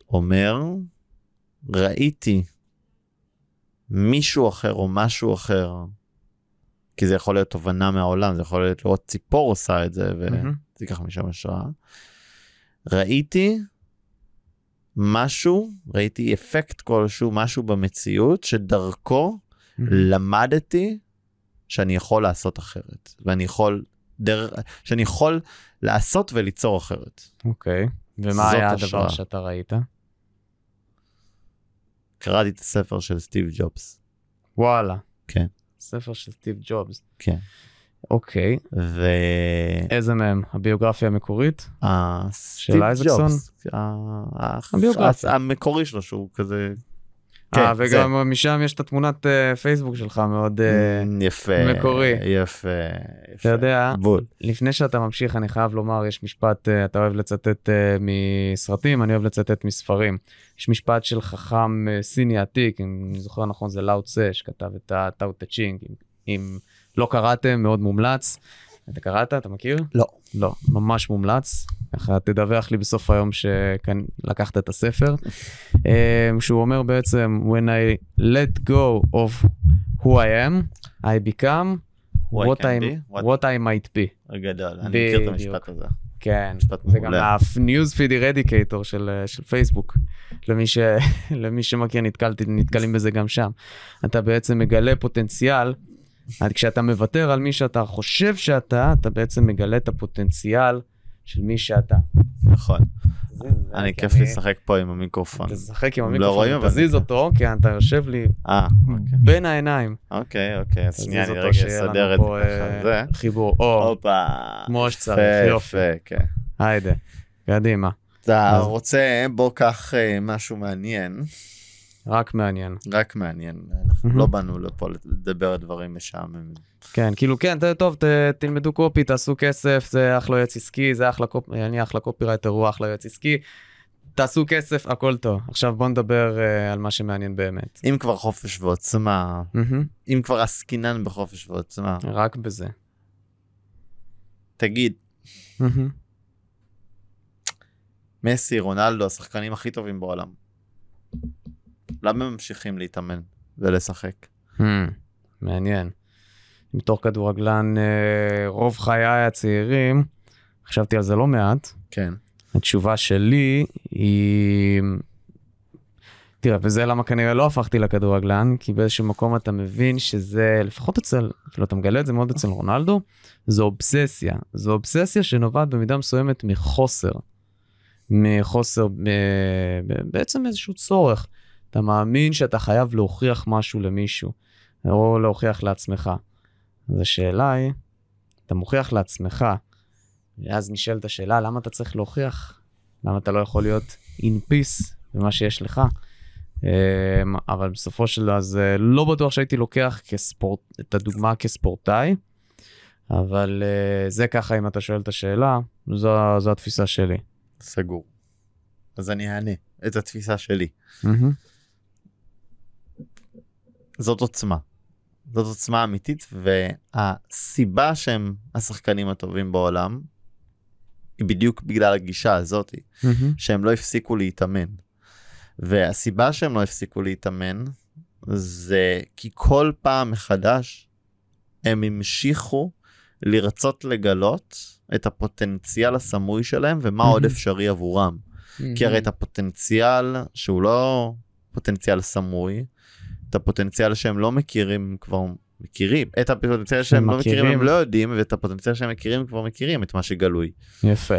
אומר, ראיתי מישהו אחר או משהו אחר, כי זה יכול להיות תובנה מהעולם, זה יכול להיות לראות ציפור עושה את זה. וזה ייקח משם השראה. ראיתי משהו, ראיתי אפקט כלשהו, משהו במציאות, שדרכו. למדתי שאני יכול לעשות אחרת, ואני יכול, דרך, שאני יכול לעשות וליצור אחרת. אוקיי. ומה זאת היה השראה. הדבר שאתה ראית? קראתי את הספר של סטיב ג'ובס. וואלה. כן. ספר של סטיב ג'ובס. כן. אוקיי. ו... איזה מהם? הביוגרפיה המקורית? אה, של אייזקסון? ג'ובס, ה- ה- הביוגרפיה. המקורי שלו שהוא כזה... אה, כן, וגם משם יש את התמונת אה, פייסבוק שלך מאוד... אה, Mm, יפה. מקורי. יפה. אתה יפה. יודע, בול. לפני שאתה ממשיך, אני חייב לומר, יש משפט, אתה אוהב לצטט מסרטים, אני אוהב לצטט מספרים. יש משפט של חכם סיני עתיק, אם אני זוכר נכון, זה לאו צה, שכתב את הטאו טה צ'ינג. אם, אם לא קראתם, מאוד מומלץ. אתה קראת? אתה מכיר? לא. לא, ממש מומלץ. ככה תדווח לי בסוף היום שלקחת את הספר. אה, שהוא אומר בעצם, When I let go of who I am, I become what, I, be, what- what I might be. גדול. אני מכיר את. המשפט הזה. כן, זה גם. ה-news feed eradicator של, של פייסבוק. למי, ש, למי שמכיר, נתקלתי, נתקלים בזה גם שם. אתה בעצם מגלה פוטנציאל, כשאתה מוותר על מי שאתה חושב שאתה, אתה בעצם מגלה את הפוטנציאל של מי שאתה. נכון. זה, אני כי כיף לשחק פה עם המיקרופון. תשחק עם לא המיקרופון, תזיז אותו, כי אתה יושב לי אה, אוקיי. בין העיניים. אוקיי, אוקיי, אז שנייה, אני רגע אסדר את זה פה, ככה. אה, זה. חיבור. או. כמו שצריך, יופי. כן. היידה, קדימה, אתה רוצה, בוא קח אה, משהו מעניין, רק מעניין. רק מעניין. אנחנו. לא באנו לפה לדבר על דברים משעממים. כן, כאילו כן, טוב, ת, תלמדו copy, תעשו כסף, זה אחלה יועץ עסקי, זה אחלה קופ... אני אחלה קופירייטר, הוא אחלה יועץ עסקי. תעשו כסף, הכל טוב. עכשיו בוא נדבר uh, על מה שמעניין באמת. אם כבר חופש ועוצמה, אם כבר עסקינן בחופש ועוצמה, רק בזה. תגיד. מסי, רונלדו, השחקנים הכי טובים בעולם. למה הם ממשיכים להתאמן ולשחק? Hmm, מעניין. בתור כדורגלן אה, רוב חיי הצעירים, חשבתי על זה לא מעט. כן. התשובה שלי היא... תראה, וזה למה כנראה לא הפכתי לכדורגלן, כי באיזשהו מקום אתה מבין שזה, לפחות אצל, אפילו אתה מגלה את זה מאוד אצל רונלדו, זו אובססיה. זו אובססיה שנובעת במידה מסוימת מחוסר. מחוסר. ב... בעצם איזשהו צורך. אתה מאמין שאתה חייב להוכיח משהו למישהו, או להוכיח לעצמך. אז השאלה היא, אתה מוכיח לעצמך, ואז נשאלת השאלה, למה אתה צריך להוכיח? למה אתה לא יכול להיות in peace במה שיש לך? אמ, אבל בסופו של דבר, זה לא בטוח שהייתי לוקח כספורט, את הדוגמה כספורטאי, אבל אה, זה ככה, אם אתה שואל את השאלה, זו, זו התפיסה שלי. סגור. אז אני אענה את התפיסה שלי. מהמם. זאת עוצמה. זאת עוצמה אמיתית, והסיבה שהם השחקנים הטובים בעולם, היא בדיוק בגלל הגישה הזאת, מהמם. שהם לא הפסיקו להתאמן. והסיבה שהם לא הפסיקו להתאמן, זה כי כל פעם מחדש הם המשיכו לרצות לגלות את הפוטנציאל הסמוי שלהם ומה עוד אפשרי עבורם. כי הרי את הפוטנציאל שהוא לא פוטנציאל סמוי, את הפוטנציאל שהם לא מכירים כבר מכירים, את הפוטנציאל שהם לא מכירים הם לא יודעים, ואת הפוטנציאל שהם מכירים כבר מכירים את מה שגלוי. יפה.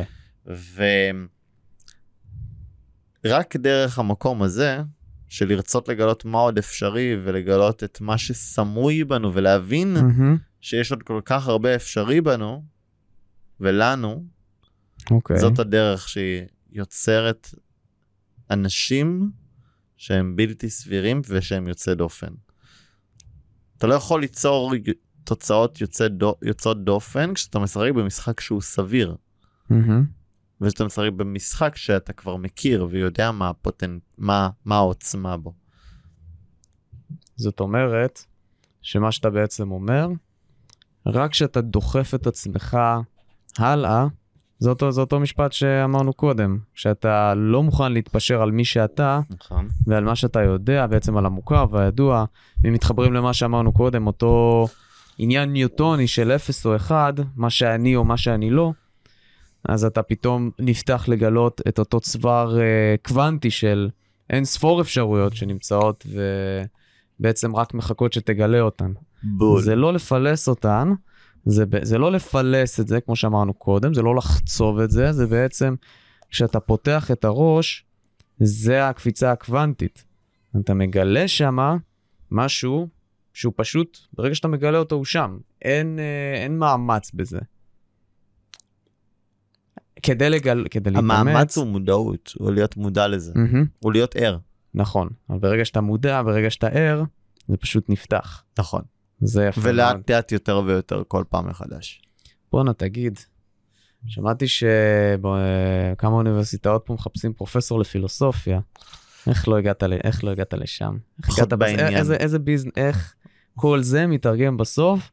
ורק דרך המקום הזה, של לרצות לגלות מה עוד אפשרי ולגלות את מה שסמוי בנו ולהבין מהמם. שיש עוד כל כך הרבה אפשרי בנו ולנו, אוקיי. זאת הדרך שהיא יוצרת אנשים שהם בלתי סבירים ושהם יוצאי דופן. אתה לא יכול ליצור תוצאות יוצא דו, יוצאות דופן כשאתה משחק במשחק שהוא סביר. מהמם. וכשאתה משחק במשחק שאתה כבר מכיר ויודע מה הפוטנט, מה, מה העוצמה בו. זאת אומרת, שמה שאתה בעצם אומר, רק כשאתה דוחף את עצמך הלאה, זה אותו, זה אותו משפט שאמרנו קודם, שאתה לא מוכן להתפשר על מי שאתה נכון. ועל מה שאתה יודע, בעצם על המוכר והידוע, ואם מתחברים למה שאמרנו קודם, אותו עניין ניוטוני של 0 או 1, מה שאני או מה שאני לא, אז אתה פתאום נפתח לגלות את אותו צוואר אה, קוונטי של אין ספור אפשרויות שנמצאות ובעצם רק מחכות שתגלה אותן. בול. זה לא לפלס אותן, זה, זה לא לפלס את זה, כמו שאמרנו קודם, זה לא לחצוב את זה, זה בעצם, כשאתה פותח את הראש, זה הקפיצה הקוונטית. אתה מגלה שמה משהו שהוא פשוט, ברגע שאתה מגלה אותו הוא שם. אין, אה, אין מאמץ בזה. כדי, לגל, כדי להתאמץ... המאמץ הוא מודעות, הוא להיות מודע לזה, מהמם, הוא להיות ער. נכון, אבל ברגע שאתה מודע, ברגע שאתה ער, זה פשוט נפתח. נכון. זה יפה. ולאט לאט יותר ויותר כל פעם מחדש. בואנה, תגיד, שמעתי שכמה אוניברסיטאות פה מחפשים פרופסור לפילוסופיה. איך לא הגעת. איך לא הגעת לשם? איך הגעת בס- בעניין. איזה, איזה ביזנס, איך כל זה מתרגם בסוף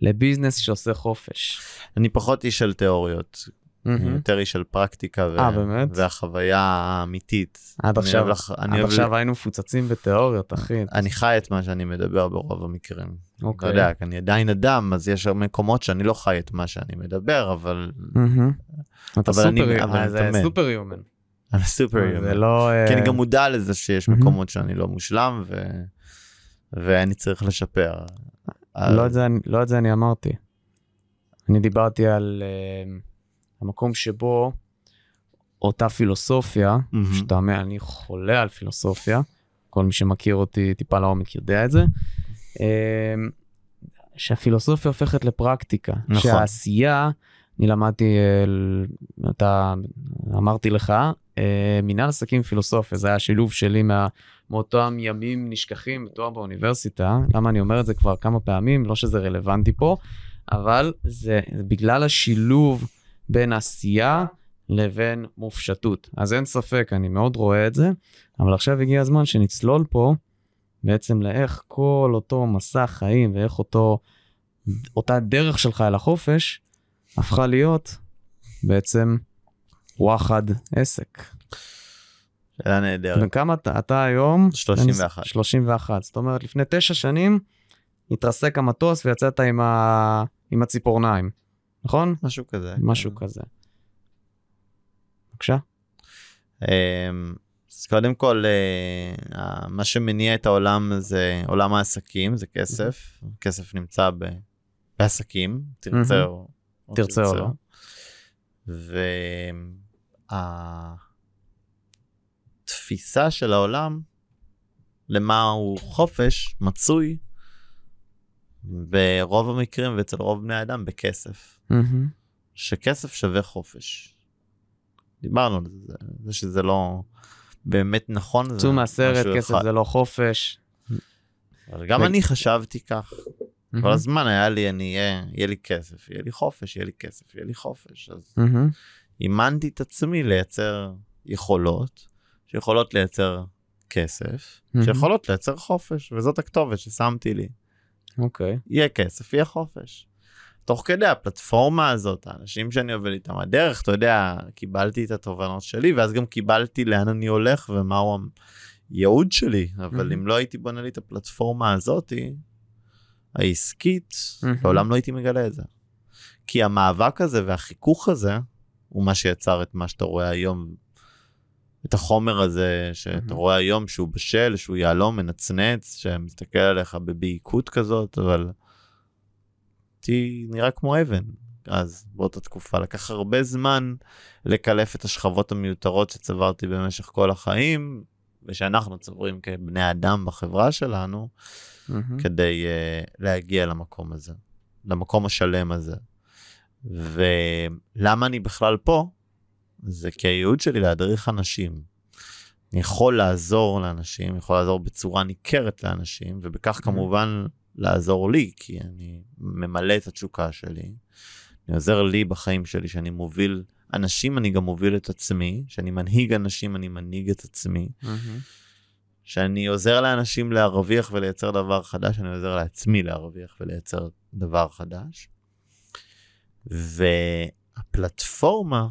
לביזנס שעושה חופש. אני פחות איש של תיאוריות, אני מהמם. יותר איש של פרקטיקה ו... אה, באמת? והחוויה האמיתית. עד עכשיו, לח- עד אוהב- עכשיו היינו מפוצצים בתיאוריות, אחי. אני חי את מה שאני מדבר ברוב המקרים. אתה אוקיי. יודע, כי אני עדיין אדם, אז יש מקומות שאני לא חי את מה שאני מדבר, אבל מהמם. אתה אבל אני- סופר, אבל אני אה. סופר יומן. אני סופר זה יומן. לא... כי אני אה, גם מודע לזה שיש מהמם. מקומות שאני לא מושלם, ו... ואני צריך לשפר. לא את זה, אני- לא את זה אני אמרתי. אני דיברתי על uh, המקום שבו אותה פילוסופיה, מהמם. שאתה אומר, אני חולה על פילוסופיה, כל מי שמכיר אותי טיפה לעומק יודע את זה, uh, שהפילוסופיה הופכת לפרקטיקה. נכון. שהעשייה, אני למדתי, אה, אתה, אמרתי לך, אה, מנהל עסקים פילוסופיה, זה היה השילוב שלי מה, מאותם ימים נשכחים בתואר באוניברסיטה. למה אני אומר את זה כבר כמה פעמים? לא שזה רלוונטי פה, אבל זה בגלל השילוב בין עשייה לבין מופשטות. אז אין ספק, אני מאוד רואה את זה, אבל עכשיו הגיע הזמן שנצלול פה בעצם לאיך כל אותו מסע חיים ואיך אותו, אותה דרך שלך אל החופש הפכה להיות בעצם וואחד עסק. שאלה נהדרת. וכמה אתה, אתה היום? 31. 31. זאת אומרת, לפני תשע שנים התרסק המטוס ויצאת עם, ה... עם הציפורניים, נכון? משהו כזה. משהו כזה. בבקשה. אמ, אז קודם כל, אה, מה שמניע את העולם זה עולם העסקים, זה כסף. כסף נמצא ב- בעסקים, או תרצה או לא. והתפיסה של העולם למה הוא חופש מצוי ברוב המקרים ואצל רוב בני האדם בכסף. מהמם. שכסף שווה חופש. דיברנו על זה, זה שזה לא באמת נכון. צאו מהסרט, כסף אחד. זה לא חופש. אבל גם ו- אני חשבתי כך. כל מהמם. הזמן היה לי, אני אהיה, יהיה לי כסף, יהיה לי חופש, יהיה לי כסף, יהיה לי חופש. אז מהמם. אימנתי את עצמי לייצר יכולות, שיכולות לייצר כסף, מהמם. שיכולות לייצר חופש, וזאת הכתובת ששמתי לי. אוקיי. יהיה כסף, יהיה חופש. תוך כדי הפלטפורמה הזאת, האנשים שאני עובד איתם, הדרך, אתה יודע, קיבלתי את התובנות שלי, ואז גם קיבלתי לאן אני הולך ומהו הייעוד שלי, אבל Mhm. אם לא הייתי בונה לי את הפלטפורמה הזאתי, העסקית, Mhm. לעולם לא הייתי מגלה את זה. כי המאבק הזה והחיכוך הזה, הוא מה שיצר את מה שאתה רואה היום, את החומר הזה שאתה Mhm. רואה היום שהוא בשל, שהוא יהלום, מנצנץ, שמסתכל עליך בבעיקות כזאת, אבל אותי נראה כמו אבן. אז באותה תקופה לקח הרבה זמן לקלף את השכבות המיותרות שצברתי במשך כל החיים, ושאנחנו צוברים כבני אדם בחברה שלנו, מהמם. כדי uh, להגיע למקום הזה, למקום השלם הזה. ולמה אני בכלל פה? זה כי הייעוד שלי להדריך אנשים. אני יכול לעזור לאנשים, יכול לעזור בצורה ניכרת לאנשים, ובכך כמובן לעזור לי, כי אני ממלא את התשוקה שלי. אני עוזר לי בחיים שלי, שאני מוביל אנשים, אני גם מוביל את עצמי, שאני מנהיג אנשים, אני מנהיג את עצמי. מהמם. שאני עוזר לאנשים להרוויח ולייצר דבר חדש, אני עוזר לעצמי להרוויח ולייצר דבר חדש. והפלטפורמה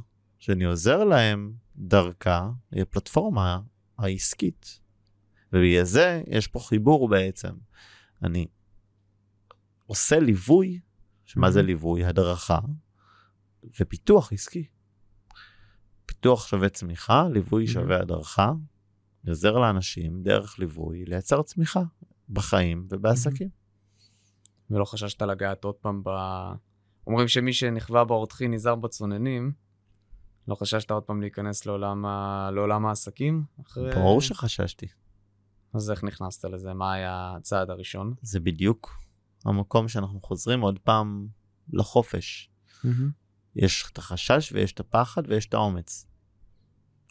שאני עוזר להם דרכה היא הפלטפורמה העסקית. ובגלל זה יש פה חיבור בעצם. אני עושה ליווי, שמה זה Mhm. ליווי? הדרכה ופיתוח עסקי. פיתוח שווה צמיחה, ליווי Mhm. שווה הדרכה. עוזר לאנשים דרך ליווי לייצר צמיחה בחיים ובעסקים. ולא חששת לגעת עוד פעם ב... אומרים שמי שנכווה באורתחין נזהר בצוננים. לא חששת עוד פעם להיכנס לעולם, ה... לעולם העסקים? אחרי... ברור שחששתי. אז איך נכנסת לזה? מה היה הצעד הראשון? זה בדיוק המקום שאנחנו חוזרים עוד פעם לחופש. יש את החשש ויש את הפחד ויש את האומץ.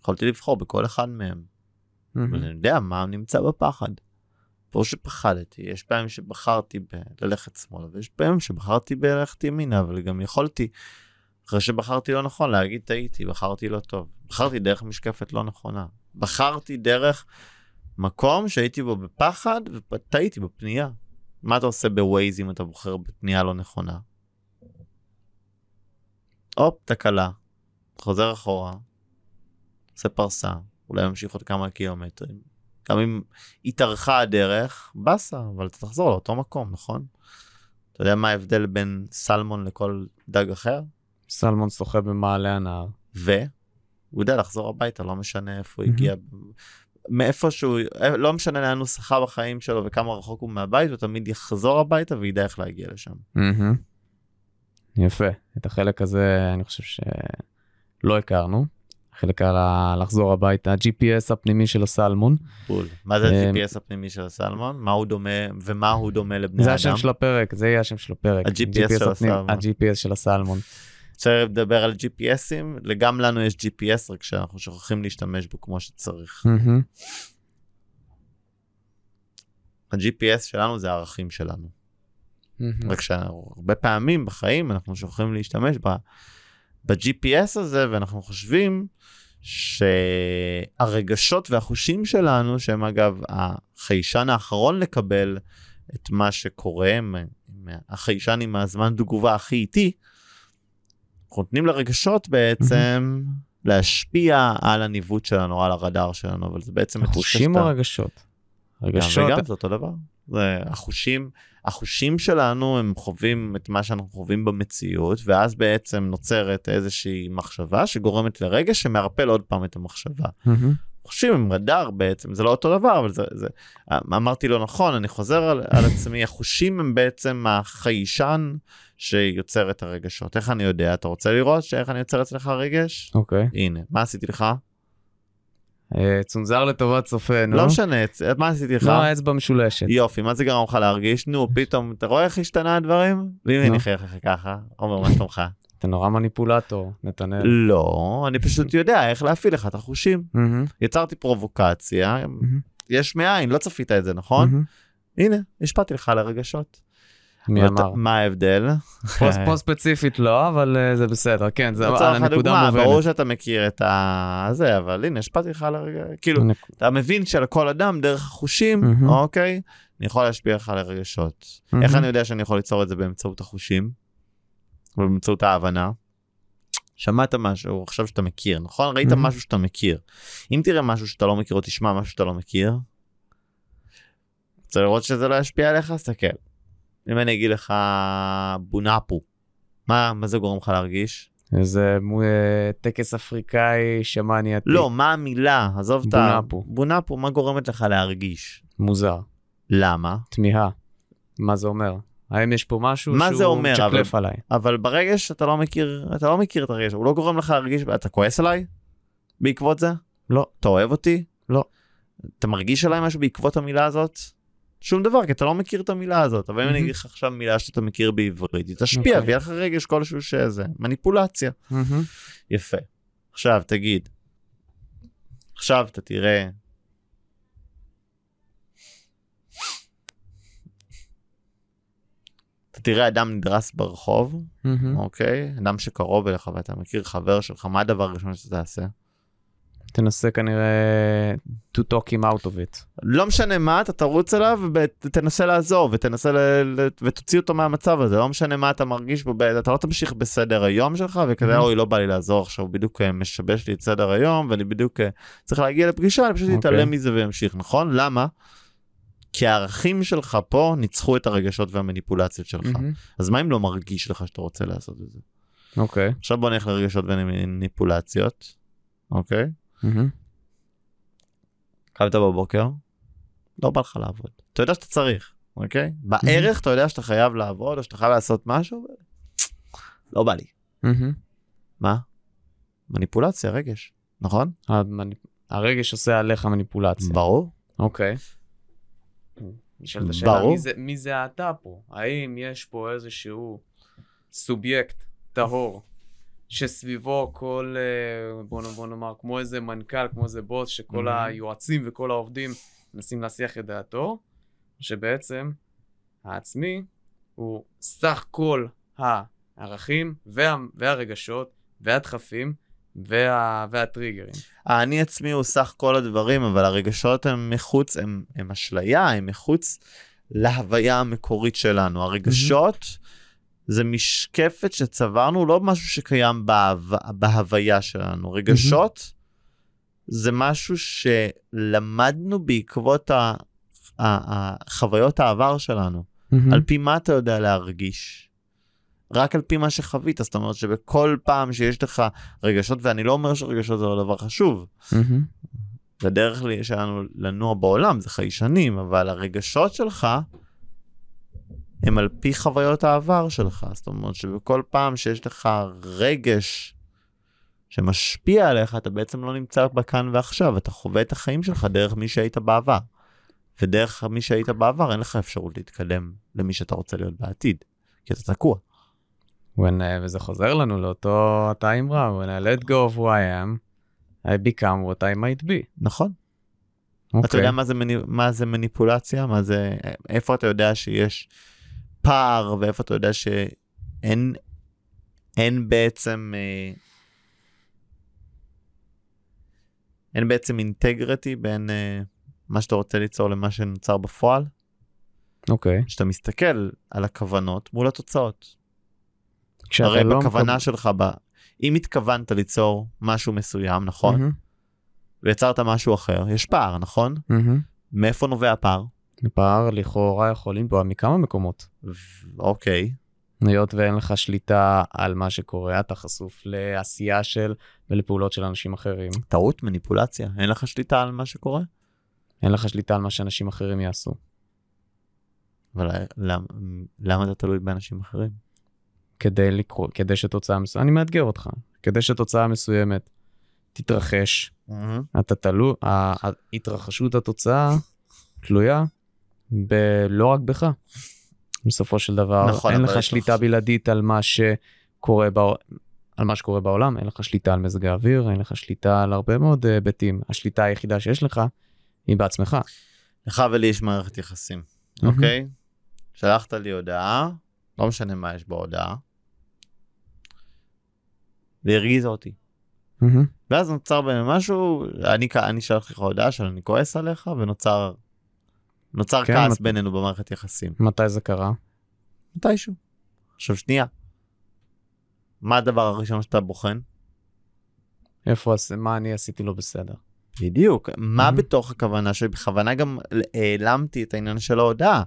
יכולתי לבחור בכל אחד מהם, אבל אני יודע מה נמצא בפחד. ברור שפחדתי, יש פעמים שבחרתי בללכת שמאלה ויש פעמים שבחרתי בללכת ימינה, אבל גם יכולתי, אחרי שבחרתי לא נכון, להגיד טעיתי, בחרתי לא טוב. בחרתי דרך משקפת לא נכונה. בחרתי דרך מקום שהייתי בו בפחד וטעיתי בפנייה. מה אתה עושה בווייז אם אתה בוחר בפנייה לא נכונה? הופ, תקלה. חוזר אחורה, עושה פרסה, אולי ממשיך עוד כמה קילומטרים. גם אם התארכה הדרך, באסה, אבל אתה תחזור לאותו מקום, נכון? אתה יודע מה ההבדל בין סלמון לכל דג אחר? סלמון שוחה במעלה הנהר. והוא יודע לחזור הביתה, לא משנה איפה הוא. הגיע. מאיפה שהוא, לא משנה לאן הוא שחה בחיים שלו וכמה רחוק הוא מהבית, הוא תמיד יחזור הביתה וידע איך להגיע לשם. יפה. את החלק הזה אני חושב שלא הכרנו. החלק על ה- לחזור הביתה, ה-GPS הפנימי של הסלמון. בול. מה זה אה, ה-GPS הפנימי של הסלמון? מה הוא דומה, ומה הוא דומה לבני זה אדם? השם של הפרק, זה יהיה השם של הפרק. ה-GPS של הסלמון. ה-GPS של הסלמון. רוצה לדבר על GPSים? גם לנו יש GPS, רק שאנחנו שוכחים להשתמש בו כמו שצריך. מהמם. ה-GPS שלנו זה הערכים שלנו. מהמם. רק שהרבה פעמים בחיים אנחנו שוכחים להשתמש ב- ב-GPS הזה, ואנחנו חושבים שהרגשות והחושים שלנו, שהם אגב החיישן האחרון לקבל את מה שקורה, החיישן עם הזמן תגובה הכי איטי, אנחנו נותנים לרגשות בעצם להשפיע על הניווט שלנו, על הרדאר שלנו, אבל זה בעצם החושים או הרגשות? גם רגשות, וגם זה אותו דבר. זה החושים, החושים שלנו הם חווים את מה שאנחנו חווים במציאות, ואז בעצם נוצרת איזושהי מחשבה שגורמת לרגש שמערפל עוד פעם את המחשבה. חושים הם רדאר בעצם, זה לא אותו דבר, אבל זה, זה אמרתי לא נכון, אני חוזר על, על עצמי, החושים הם בעצם החיישן שיוצר את הרגשות. איך אני יודע? אתה רוצה לראות שאיך אני יוצר אצלך רגש? אוקיי. הנה, מה עשיתי לך? אה, צונזר לטובת צופה, נו. לא משנה, מה עשיתי לך? לא, האצבע משולשת. יופי, מה זה גרם לך להרגיש? נו, פתאום, אתה רואה איך השתנה הדברים? ואם אני נו. אחייך לך ככה, עומר, מה שלומך? אתה נורא מניפולטור, נתנאל. לא, אני פשוט יודע איך להפעיל לך את החושים. יצרתי פרובוקציה. יש מאין, לא צפית את זה, נכון? הנה, השפעתי לך על הרגשות. מי אמר? מה ההבדל? פה ספציפית לא, אבל אה, זה בסדר, כן, זה הנקודה דוגמה, ברור מובנת. שאתה מכיר את ה... זה, אבל הנה, השפעתי לך על הרגשות. כאילו, אתה מבין שלכל אדם, דרך החושים. אוקיי, אני יכול להשפיע לך על הרגשות. איך. אני יודע שאני יכול ליצור את זה באמצעות החושים? ובאמצעות ההבנה? שמעת משהו עכשיו שאתה מכיר, נכון? ראית Mhm. משהו שאתה מכיר. אם תראה משהו שאתה לא מכיר או תשמע משהו שאתה לא מכיר, רוצה לראות שזה לא ישפיע עליך? תסתכל. אם אני אגיד לך בונאפו, מה, מה זה גורם לך להרגיש? איזה אה, טקס אפריקאי שמאני עתיק. לא, מה המילה? עזוב את ה... בונאפו. בונאפו, מה גורמת לך להרגיש? מוזר, למה? תמיהה. מה זה אומר? האם יש פה משהו מה שהוא זה אומר, מצ'קלף עליי? אבל ברגע שאתה לא מכיר, אתה לא מכיר את הרגש, הוא לא גורם לך להרגיש, אתה כועס עליי? בעקבות זה? לא. אתה אוהב אותי? לא. אתה מרגיש עליי משהו בעקבות המילה הזאת? שום דבר, כי אתה לא מכיר את המילה הזאת. אבל אם אני. אגיד לך עכשיו מילה שאתה מכיר בעברית, היא תשפיע אוקיי. ויהיה לך רגש כלשהו שזה. מניפולציה. יפה. עכשיו תגיד, עכשיו אתה תראה. תראה אדם נדרס ברחוב, מהמם. אוקיי? אדם שקרוב אליך ואתה מכיר חבר שלך, מה הדבר הראשון שאתה תעשה? תנסה כנראה to talk him out of it. לא משנה מה, אתה תרוץ אליו ותנסה לעזור ותנסה ל... ותוציא אותו מהמצב הזה, לא משנה מה אתה מרגיש בו, אתה לא תמשיך בסדר היום שלך וכזה. אוי לא בא לי לעזור עכשיו, הוא בדיוק אה, משבש לי את סדר היום ואני בדיוק אה, צריך להגיע לפגישה, אני פשוט אוקיי. אתעלם מזה ואמשיך, נכון? למה? כי הערכים שלך פה ניצחו את הרגשות והמניפולציות שלך. מהמם. אז מה אם לא מרגיש לך שאתה רוצה לעשות את זה? אוקיי. עכשיו בוא נלך לרגשות ומניפולציות, אוקיי? קמת בבוקר, לא בא לך לעבוד. אתה יודע שאתה צריך, אוקיי? בערך אתה יודע שאתה חייב לעבוד או שאתה חייב לעשות משהו. לא בא לי. מהמם. מה? מניפולציה, רגש, נכון? המניפ- הרגש עושה עליך מניפולציה. ברור. אוקיי. נשאלת השאלה. מי זה- מי זה אתה פה? האם יש פה איזשהו סובייקט טהור שסביבו כל, אה, בוא בוא נאמר, כמו איזה מנכ"ל, כמו איזה בוס, שכל. היועצים וכל העובדים מנסים להסיח את דעתו, שבעצם העצמי הוא סך כל הערכים וה, והרגשות והדחפים וה, והטריגרים. האני עצמי הוא סך כל הדברים, אבל הרגשות הם מחוץ, הם, הם אשליה, הם מחוץ להוויה המקורית שלנו. הרגשות זה משקפת שצברנו, לא משהו שקיים בהו... בהוויה שלנו. רגשות זה משהו שלמדנו בעקבות ה... ה... החוויות העבר שלנו. על פי מה אתה יודע להרגיש? רק על פי מה שחווית, זאת אומרת שבכל פעם שיש לך רגשות, ואני לא אומר שרגשות זה לא דבר חשוב. זה דרך שלנו לנוע בעולם, זה חיישנים, אבל הרגשות שלך הם על פי חוויות העבר שלך, זאת אומרת שבכל פעם שיש לך רגש שמשפיע עליך, אתה בעצם לא נמצא בכאן ועכשיו, אתה חווה את החיים שלך דרך מי שהיית בעבר. ודרך מי שהיית בעבר אין לך אפשרות להתקדם למי שאתה רוצה להיות בעתיד, כי אתה תקוע. When, uh, וזה חוזר לנו לאותו אותה אמרה, When I let go of who I am, I become what I might be. נכון. אוקיי. אתה יודע מה זה, מני, מה זה מניפולציה? מה זה, איפה אתה יודע שיש פער ואיפה אתה יודע שאין אין בעצם אה, אין בעצם אינטגריטי בין אה, מה שאתה רוצה ליצור למה שנוצר בפועל? אוקיי. כשאתה מסתכל על הכוונות מול התוצאות. כשאתה הרי לא בכוונה מקבל- שלך, ב... אם התכוונת ליצור משהו מסוים, נכון? מהמם, ויצרת משהו אחר, יש פער, נכון? מהמם. מאיפה נובע הפער? פער לכאורה יכול לנבוע מכמה מקומות. אוקיי. היות ואין לך שליטה על מה שקורה, אתה חשוף לעשייה של ולפעולות של אנשים אחרים. טעות, מניפולציה, אין לך שליטה על מה שקורה? אין לך שליטה על מה שאנשים אחרים יעשו. אבל למה, למה אתה תלוי באנשים אחרים? כדי לקרוא, כדי שתוצאה מסוימת, אני מאתגר אותך, כדי שתוצאה מסוימת תתרחש, אתה תלוי, התרחשות התוצאה תלויה ב- לא רק בך. בסופו של דבר, נכון, אין לך שליטה לך- בלעדית על מה שקורה בע... על מה שקורה בעולם, אין לך שליטה על מזג האוויר, אין לך שליטה על הרבה מאוד אה, היבטים. השליטה היחידה שיש לך היא בעצמך. לך ולי יש מערכת יחסים. אוקיי? שלחת לי הודעה, לא משנה מה יש בהודעה, והרגיזה אותי. ואז נוצר בינינו משהו, אני, אני שלחתי לך הודעה שאני כועס עליך, ונוצר נוצר כן, כעס מת- בינינו במערכת יחסים. מתי זה קרה? מתישהו. עכשיו שנייה. מה הדבר הראשון שאתה בוחן? איפה, מה אני עשיתי לא בסדר? בדיוק. מה Mhm. בתוך הכוונה שלי? בכוונה גם העלמתי את העניין של ההודעה.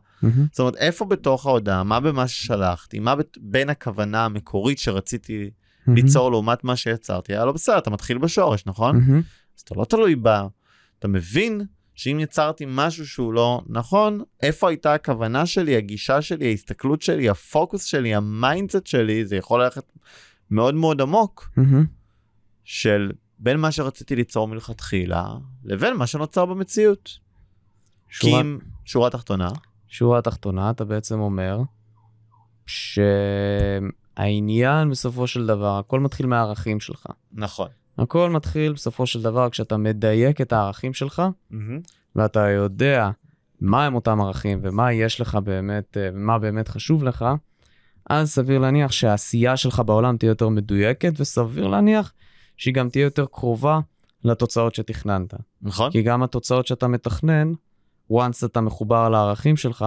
זאת אומרת, איפה בתוך ההודעה, מה במה ששלחתי, מה בת- בין הכוונה המקורית שרציתי ליצור לעומת מה שיצרתי, היה לא בסדר, אתה מתחיל בשורש, נכון? מהמם. אז אתה לא תלוי בה, אתה מבין שאם יצרתי משהו שהוא לא נכון, איפה הייתה הכוונה שלי, הגישה שלי, ההסתכלות שלי, הפוקוס שלי, ה mindset שלי, זה יכול ללכת מאוד מאוד עמוק, מהמם. של בין מה שרציתי ליצור מלכתחילה, לבין מה שנוצר במציאות. כי שורה- אם, שורה תחתונה, שורה תחתונה, אתה בעצם אומר שהעניין בסופו של דבר, הכל מתחיל מהערכים שלך. נכון. הכל מתחיל בסופו של דבר כשאתה מדייק את הערכים שלך, ואתה יודע מה הם אותם ערכים ומה יש לך באמת, אה, ומה באמת חשוב לך, אז סביר להניח שהעשייה שלך בעולם תהיה יותר מדויקת, וסביר להניח שהיא גם תהיה יותר קרובה לתוצאות שתכננת. נכון? כי גם התוצאות שאתה מתכנן, once אתה מחובר לערכים שלך,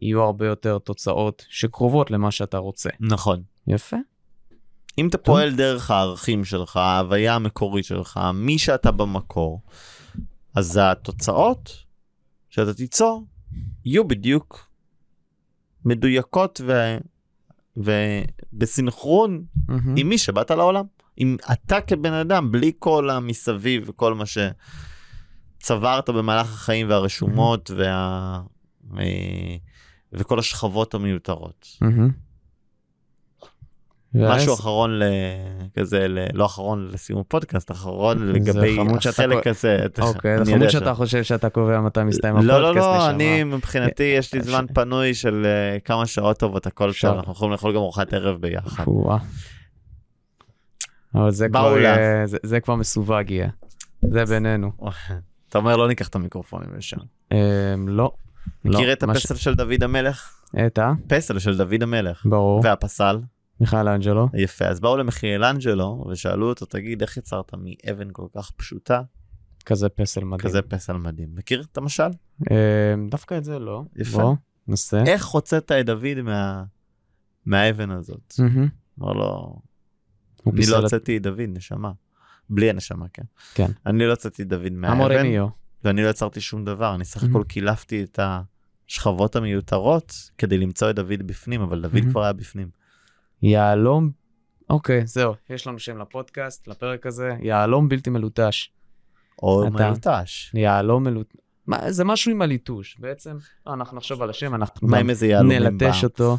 יהיו הרבה יותר תוצאות שקרובות למה שאתה רוצה. נכון. יפה. אם אתה פועל דרך הערכים שלך, ההוויה המקורית שלך, מי שאתה במקור, אז התוצאות שאתה תיצור יהיו בדיוק מדויקות ו... ובסנכרון מהמם. עם מי שבאת לעולם. אם אתה כבן אדם, בלי כל המסביב וכל מה שצברת במהלך החיים והרשומות וה... אה, וכל השכבות המיותרות. ואז- משהו אחרון ל... כזה, ל... לא אחרון לסיום הפודקאסט, אחרון לגבי החלק הזה. אוקיי, זה חמוד שאתה חושב שאתה קובע מתי מסתיים לא, הפודקאסט, לא, לא, נשמה. אני מבחינתי יש לי ש- זמן פנוי של אה, כמה שעות טובות, הכל. טוב, אנחנו יכולים לאכול גם ארוחת ערב ביחד. אבל זה כבר, זה- זה כבר מסווג יהיה. זה בינינו. אתה אומר לא ניקח את המיקרופונים לשם. אמ, לא. לא. מכיר את מה הפסל של דוד המלך? את ה? פסל של דוד המלך. ברור. והפסל? מיכאל אנג'לו. יפה, אז באו למיכאלנג'לו ושאלו אותו, תגיד, איך יצרת מאבן כל כך פשוטה כזה פסל מדהים. כזה פסל מדהים? מכיר את המשל? אמ, דווקא את זה לא. יפה. בוא, ננסה. איך הוצאת את דוד מה... מהאבן הזאת? אמר לו, אני לא את- הוצאתי את דוד, נשמה. בלי הנשמה, כן. כן. אני לא הוצאתי את דוד מהאבן, אמורי מיו. ואני לא יצרתי שום דבר, אני סך Mhm. הכל קילפתי את השכבות המיותרות כדי למצוא את דוד בפנים, אבל דוד Mhm. כבר היה בפנים. יהלום, אוקיי, זהו, יש לנו שם לפודקאסט, לפרק הזה, יהלום בלתי מלוטש. או אתה- מלוטש. יהלום מלוטש. זה משהו עם הליטוש, בעצם. לא, אנחנו נחשוב על השם, אנחנו מה גם עם איזה יהלומים נלטש? אותו.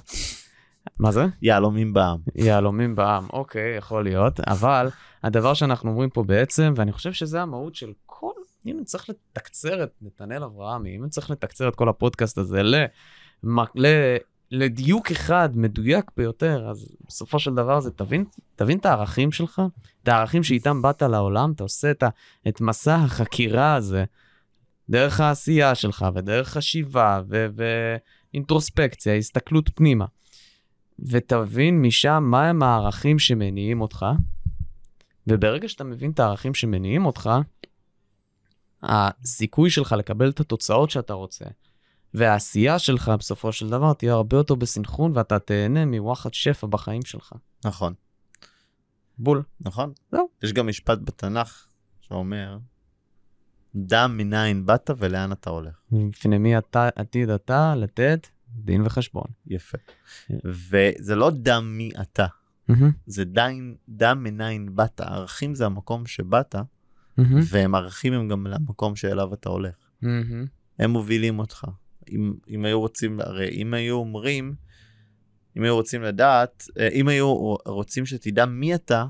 מה זה? יהלומים בעם. יהלומים בעם, אוקיי, יכול להיות, אבל הדבר שאנחנו אומרים פה בעצם, ואני חושב שזה המהות של כל, אם אני צריך לתקצר את נתנאל אברהמי, אם אני צריך לתקצר את כל הפודקאסט הזה למ- ל- לדיוק אחד מדויק ביותר, אז בסופו של דבר זה, תבין, תבין את הערכים שלך, את הערכים שאיתם באת לעולם, אתה עושה את, ה, את מסע החקירה הזה דרך העשייה שלך ודרך חשיבה ואינטרוספקציה, הסתכלות פנימה. ותבין משם מהם הערכים שמניעים אותך, וברגע שאתה מבין את הערכים שמניעים אותך, הסיכוי שלך לקבל את התוצאות שאתה רוצה, והעשייה שלך בסופו של דבר תהיה הרבה יותר בסנכרון, ואתה תהנה מווחת שפע בחיים שלך. נכון, בול. נכון. זהו. יש גם משפט בתנ"ך שאומר, דע מנין באת ולאן אתה הולך. לפני מי אתה, עתיד אתה לתת דין וחשבון. יפה. וזה לא דע מי אתה, זה דע, דע מנין באת. ערכים זה המקום שבאת, והם ערכים הם גם למקום שאליו אתה הולך. הם מובילים אותך. אם, אם היו רוצים, הרי אם היו אומרים, אם היו רוצים לדעת, אה, אם היו רוצים שתדע מי אתה,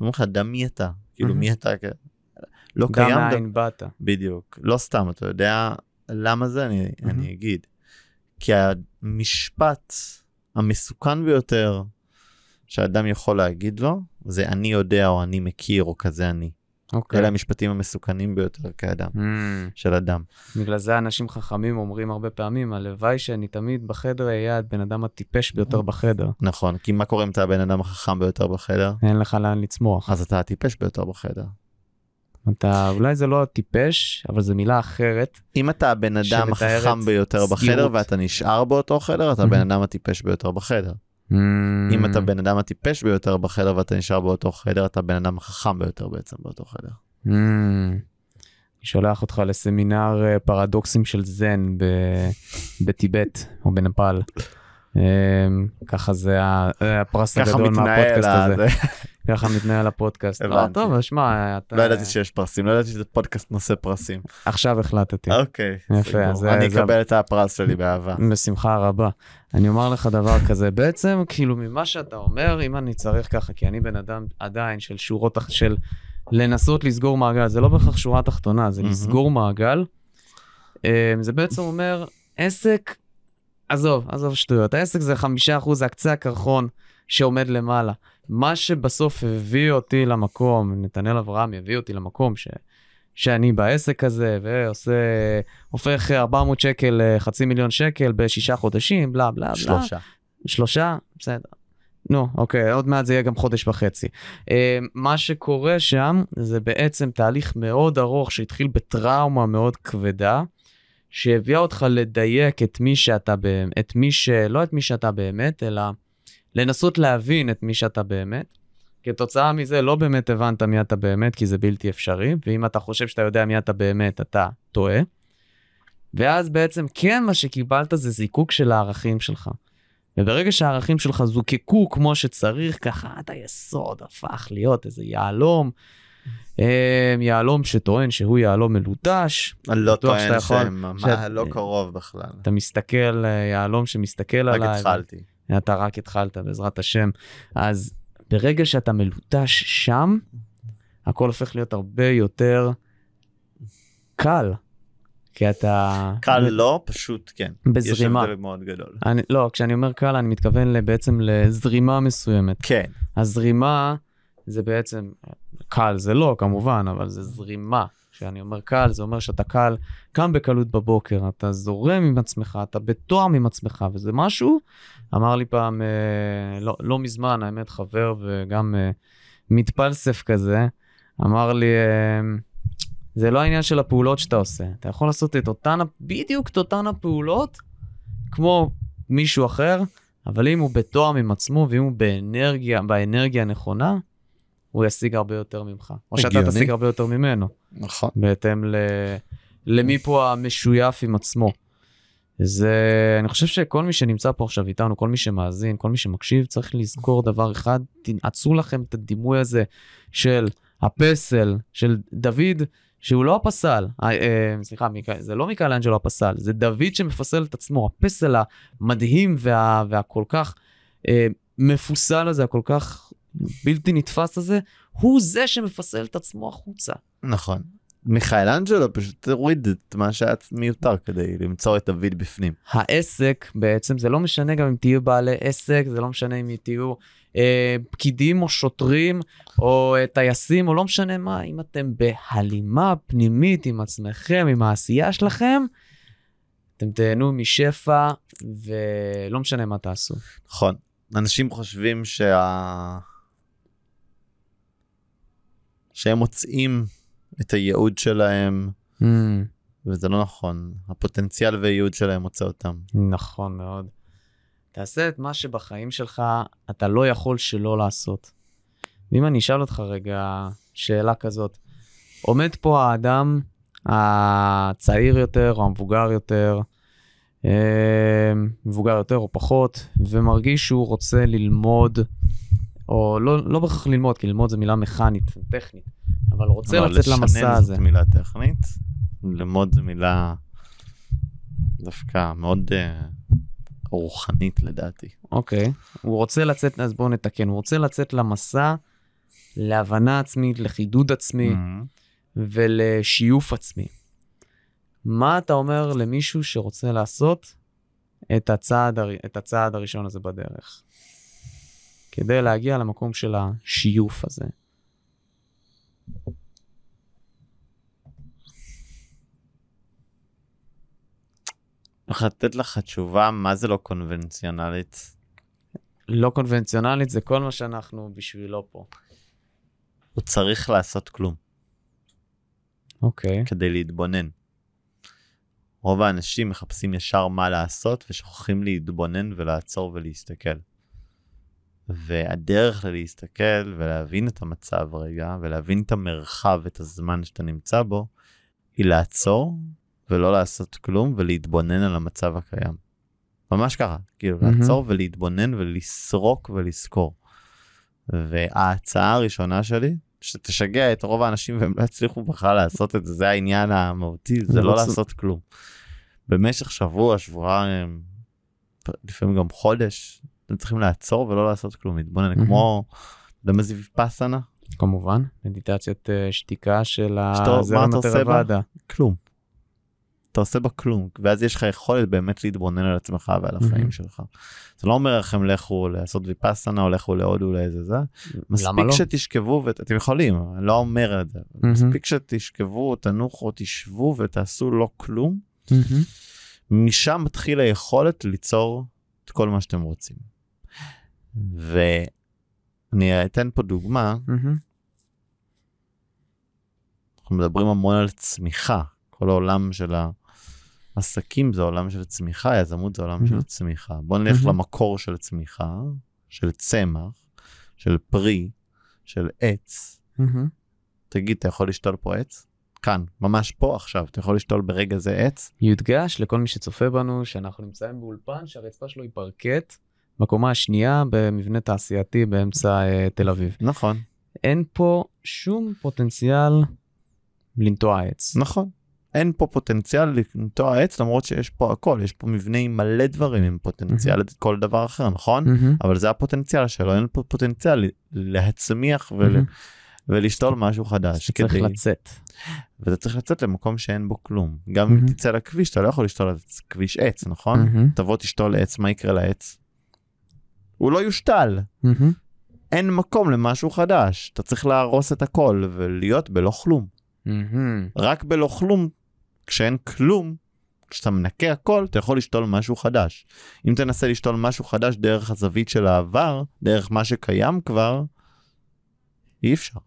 אומרים לך, דע מי אתה. כאילו. מי אתה, לא גם קיים, דבר- מאין באת. בדיוק. לא סתם, אתה יודע למה זה? אני. אני אגיד. כי המשפט המסוכן ביותר שאדם יכול להגיד לו, זה אני יודע או אני מכיר או כזה אני. אוקיי. אלה המשפטים המסוכנים ביותר כאדם, Mm. של אדם. בגלל זה אנשים חכמים אומרים הרבה פעמים, הלוואי שאני תמיד בחדר אהיה הבן אדם הטיפש ביותר בחדר. נכון, כי מה קורה אם אתה הבן אדם החכם ביותר בחדר? אין לך לאן לצמוח. אז אתה הטיפש ביותר בחדר. אתה, אולי זה לא טיפש, אבל זו מילה אחרת. אם אתה הבן אדם החכם ביותר בחדר סגירות. ואתה נשאר באותו חדר, אתה. הבן אדם הטיפש ביותר בחדר. אם אתה בן אדם הטיפש ביותר בחדר ואתה נשאר באותו חדר, אתה בן אדם החכם ביותר בעצם באותו חדר. Mm. אני שולח אותך לסמינר אה, פרדוקסים של זן בטיבט או בנפאל. אה, ככה זה הפרס הגדול מהפודקאסט הזה. זה. ככה מתנהל הפודקאסט. לא, הבנתי. טוב, שמע, אתה... לא ידעתי שיש פרסים, לא ידעתי שזה פודקאסט נושא פרסים. עכשיו החלטתי. אוקיי, יפה. אז זה- אני אקבל את הפרס שלי באהבה. בשמחה רבה. אני אומר לך דבר כזה, בעצם, כאילו, ממה שאתה אומר, אם אני צריך ככה, כי אני בן אדם עדיין של שורות, של לנסות לסגור מעגל, זה לא בהכרח שורה תחתונה, זה. לסגור מעגל. אה, זה בעצם אומר, עסק, עזוב, עזוב שטויות, העסק זה חמישה אחוז, זה קצה הקרחון שעומד למעלה. מה שבסוף הביא אותי למקום, נתנאל אברהם הביא אותי למקום ש... שאני בעסק הזה ועושה, הופך 400 שקל לחצי מיליון שקל בשישה חודשים, בלה בלה בלה. שלושה. שלושה? בסדר. נו, אוקיי, עוד מעט זה יהיה גם חודש וחצי. אה, מה שקורה שם זה בעצם תהליך מאוד ארוך שהתחיל בטראומה מאוד כבדה, שהביאה אותך לדייק את מי שאתה באמת, את מי ש... לא את מי שאתה באמת, אלא לנסות להבין את מי שאתה באמת. כתוצאה מזה לא באמת הבנת מי אתה באמת, כי זה בלתי אפשרי, ואם אתה חושב שאתה יודע מי אתה באמת, אתה טועה. ואז בעצם כן מה שקיבלת זה זיקוק של הערכים שלך. וברגע שהערכים שלך זוקקו כמו שצריך, ככה עד היסוד הפך להיות איזה יהלום, יהלום שטוען שהוא יהלום מלוטש. אני לא בטוח שאתה טוען יכול- שהם שאת- לא קרוב בכלל. אתה מסתכל, אה, יהלום שמסתכל רק עליי. התחלתי. אתה רק התחלת, בעזרת השם. אז ברגע שאתה מלוטש שם, הכל הופך להיות הרבה יותר קל. כי אתה... קל לא, פשוט כן. בזרימה. יש הבדל מאוד גדול. אני, לא, כשאני אומר קל, אני מתכוון בעצם לזרימה מסוימת. כן, הזרימה זה בעצם, קל זה לא כמובן, אבל זה זרימה. כשאני אומר קל, זה אומר שאתה קל, קם בקלות בבוקר, אתה זורם עם עצמך, אתה בתואם עם עצמך, וזה משהו, אמר לי פעם, אה, לא, לא מזמן, האמת, חבר וגם אה, מתפלסף כזה, אמר לי, אה, זה לא העניין של הפעולות שאתה עושה, אתה יכול לעשות את אותן, בדיוק את אותן הפעולות, כמו מישהו אחר, אבל אם הוא בתואם עם עצמו ואם הוא באנרגיה, באנרגיה הנכונה, הוא ישיג הרבה יותר ממך. או שאתה. תשיג הרבה יותר ממנו, נכון. בהתאם ל... למי פה המשויף עם עצמו. זה, אני חושב שכל מי שנמצא פה עכשיו איתנו, כל מי שמאזין, כל מי שמקשיב, צריך לזכור דבר אחד, תנעצו לכם את הדימוי הזה של הפסל, של דוד, שהוא לא הפסל, אה, אה, סליחה, זה לא מיכאלנג'לו הפסל, זה דוד שמפסל את עצמו, הפסל המדהים וה, והכל כך אה, מפוסל הזה, הכל כך בלתי נתפס הזה, הוא זה שמפסל את עצמו החוצה. נכון. מיכאל אנג'לו פשוט הוריד את מה שהיה מיותר כדי למצוא את דוד בפנים. העסק בעצם, זה לא משנה גם אם תהיו בעלי עסק, זה לא משנה אם תהיו אה, פקידים או שוטרים או אה, טייסים או לא משנה מה, אם אתם בהלימה פנימית עם עצמכם, עם העשייה שלכם, אתם תהנו משפע ולא משנה מה תעשו. נכון. אנשים חושבים שה... שהם מוצאים את הייעוד שלהם, Mm, וזה לא נכון. הפוטנציאל והייעוד שלהם מוצא אותם. נכון מאוד. תעשה את מה שבחיים שלך אתה לא יכול שלא לעשות. ואם אני אשאל אותך רגע שאלה כזאת, עומד פה האדם הצעיר יותר או המבוגר יותר, אה, מבוגר יותר או פחות, ומרגיש שהוא רוצה ללמוד, או לא, לא בהכרח ללמוד, כי ללמוד זו מילה מכנית, טכנית, אבל רוצה לא, לצאת למסע לשנן הזה. זאת מילה טכנית, ללמוד זו מילה דווקא מאוד אה, רוחנית לדעתי. אוקיי, הוא רוצה לצאת, אז בואו נתקן, הוא רוצה לצאת למסע להבנה עצמית, לחידוד עצמי Mhm. ולשיוף עצמי. מה אתה אומר למישהו שרוצה לעשות את הצעד. את הצעד הראשון הזה בדרך? כדי להגיע למקום של השיוף הזה. הולך לתת לך תשובה מה זה לא קונבנציונלית. לא קונבנציונלית זה כל מה שאנחנו בשבילו פה. הוא צריך לעשות כלום אוקיי. כדי להתבונן. רוב האנשים מחפשים ישר מה לעשות ושוכחים להתבונן ולעצור ולהסתכל. והדרך להסתכל ולהבין את המצב רגע, ולהבין את המרחב, את הזמן שאתה נמצא בו, היא לעצור ולא לעשות כלום ולהתבונן על המצב הקיים. ממש ככה, כאילו מהמם. לעצור ולהתבונן ולסרוק ולזכור. וההצעה הראשונה שלי, שתשגע את רוב האנשים והם לא יצליחו בכלל לעשות את זה, זה העניין המהותי, זה זה לא לעשות כלום. במשך שבוע, שבועיים, לפעמים גם חודש, אתם צריכים לעצור ולא לעשות כלום, להתבונן. כמו, אתה יודע מה זה ויפאסנה? כמובן, מדיטציית אה, שתיקה של הזרם? התרוואדה. כלום. אתה עושה בה כלום, ואז יש לך יכולת באמת להתבונן על עצמך ועל החיים. שלך. זה לא אומר לכם לכו לעשות ויפאסנה או לכו להודו לאיזה זה, מספיק לא? שתשכבו ואתם יכולים, אני לא אומר את זה. מספיק שתשכבו, תנוחו, תשבו ותעשו לא כלום. משם מתחיל היכולת ליצור את כל מה שאתם רוצים. ואני אתן פה דוגמה. אנחנו מדברים המון על צמיחה, כל העולם של העסקים זה עולם של צמיחה, יזמות זה עולם. של צמיחה. בוא נלך. למקור של צמיחה, של צמח, של פרי, של עץ. תגיד, אתה יכול לשתול פה עץ? כאן, ממש פה עכשיו, אתה יכול לשתול ברגע זה עץ? יודגש לכל מי שצופה בנו שאנחנו נמצאים באולפן שהרצפה שלו היא פרקט בקומה השנייה במבנה תעשייתי באמצע אה, תל אביב. נכון, אין פה שום פוטנציאל לנטוע עץ. נכון. אין פה פוטנציאל לנטוע עץ למרות שיש פה הכל, יש פה מבנה עם מלא דברים עם פוטנציאל כל דבר אחר, נכון? מהמם. אבל זה הפוטנציאל שלו, אין פה פוטנציאל להצמיח ול... מהמם. ולשתול משהו חדש. צריך כדי... לצאת. ואתה צריך לצאת למקום שאין בו כלום. גם אם מהמם. תצא לכביש, אתה לא יכול לשתול כביש עץ, נכון? מהמם. תבוא תשתול עץ, מה יקרה לעץ? הוא לא יושתל. מהמם. אין מקום למשהו חדש. אתה צריך להרוס את הכל ולהיות בלא כלום. מהמם. רק בלא כלום, כשאין כלום, כשאתה מנקה הכל, אתה יכול לשתול משהו חדש. אם תנסה לשתול משהו חדש דרך הזווית של העבר, דרך מה שקיים כבר, אי אפשר.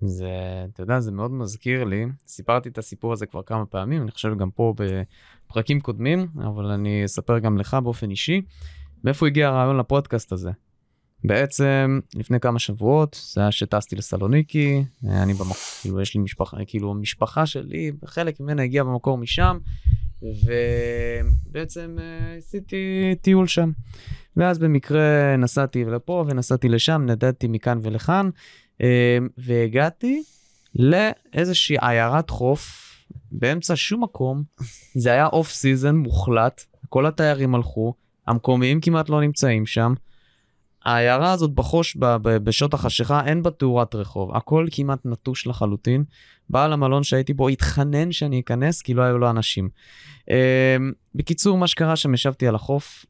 זה, אתה יודע, זה מאוד מזכיר לי, סיפרתי את הסיפור הזה כבר כמה פעמים, אני חושב גם פה בפרקים קודמים, אבל אני אספר גם לך באופן אישי, מאיפה הגיע הרעיון לפודקאסט הזה. בעצם לפני כמה שבועות זה היה שטסתי לסלוניקי אני במקום כאילו יש לי משפחה כאילו המשפחה שלי חלק ממנה הגיע במקור משם ובעצם אה, עשיתי טיול שם. ואז במקרה נסעתי לפה ונסעתי לשם נדדתי מכאן ולכאן אה, והגעתי לאיזושהי עיירת חוף באמצע שום מקום זה היה off season מוחלט כל התיירים הלכו המקומיים כמעט לא נמצאים שם. העיירה הזאת בחוש ב- ב- בשעות החשיכה אין בה תאורת רחוב הכל כמעט נטוש לחלוטין. בעל המלון שהייתי בו התחנן שאני אכנס כי לא היו לו אנשים. Uh, בקיצור מה שקרה שם ישבתי על החוף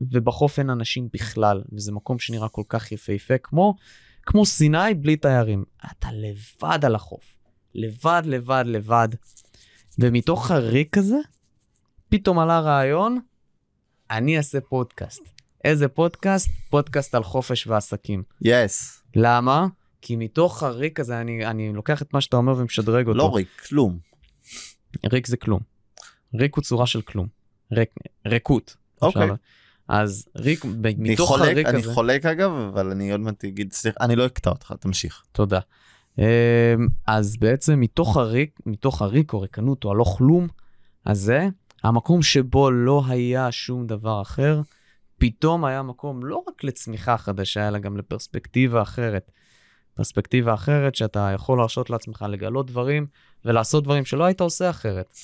ובחוף אין אנשים בכלל וזה מקום שנראה כל כך יפהפה כמו כמו סיני בלי תיירים אתה לבד על החוף לבד לבד לבד ומתוך הריק הזה פתאום עלה רעיון אני אעשה פודקאסט. איזה פודקאסט? פודקאסט על חופש ועסקים. יס. למה? כי מתוך הריק הזה אני, אני לוקח את מה שאתה אומר ומשדרג אותו. לא ריק, כלום. ריק זה כלום. ריק הוא צורה של כלום. ריק, ריקות. אוקיי. אפשר- אז ריק, אני מתוך חולק, הריק אני הזה, חולק אגב, אבל אני עוד מעט אגיד, סליחה, אני לא אקטע אותך, תמשיך. תודה. אמ, אז בעצם מתוך הריק, מתוך הריק או ריקנות או הלא כלום הזה, המקום שבו לא היה שום דבר אחר, פתאום היה מקום לא רק לצמיחה חדשה, אלא גם לפרספקטיבה אחרת. פרספקטיבה אחרת שאתה יכול להרשות לעצמך לגלות דברים ולעשות דברים שלא היית עושה אחרת.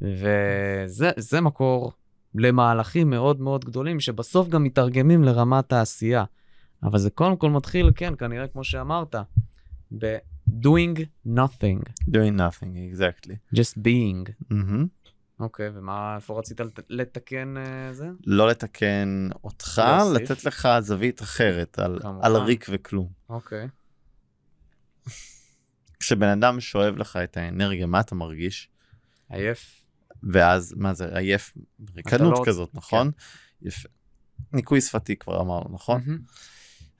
וזה זה מקור למהלכים מאוד מאוד גדולים שבסוף גם מתרגמים לרמת העשייה. אבל זה קודם כל מתחיל, כן, כנראה כמו שאמרת, ב-doing nothing, doing nothing, exactly. just being. מהמם. אוקיי, ומה, איפה רצית לת- לתקן אה, זה? לא לתקן אותך, להוסיף. לתת לך זווית אחרת על, כמובן. על ריק וכלום. אוקיי. כשבן אדם שואב לך את האנרגיה, מה אתה מרגיש? עייף. ואז, מה זה, עייף, לא ריקנות רוצה- כזאת, נכון? יפה. ניקוי שפתי כבר אמרנו, נכון? מהמם.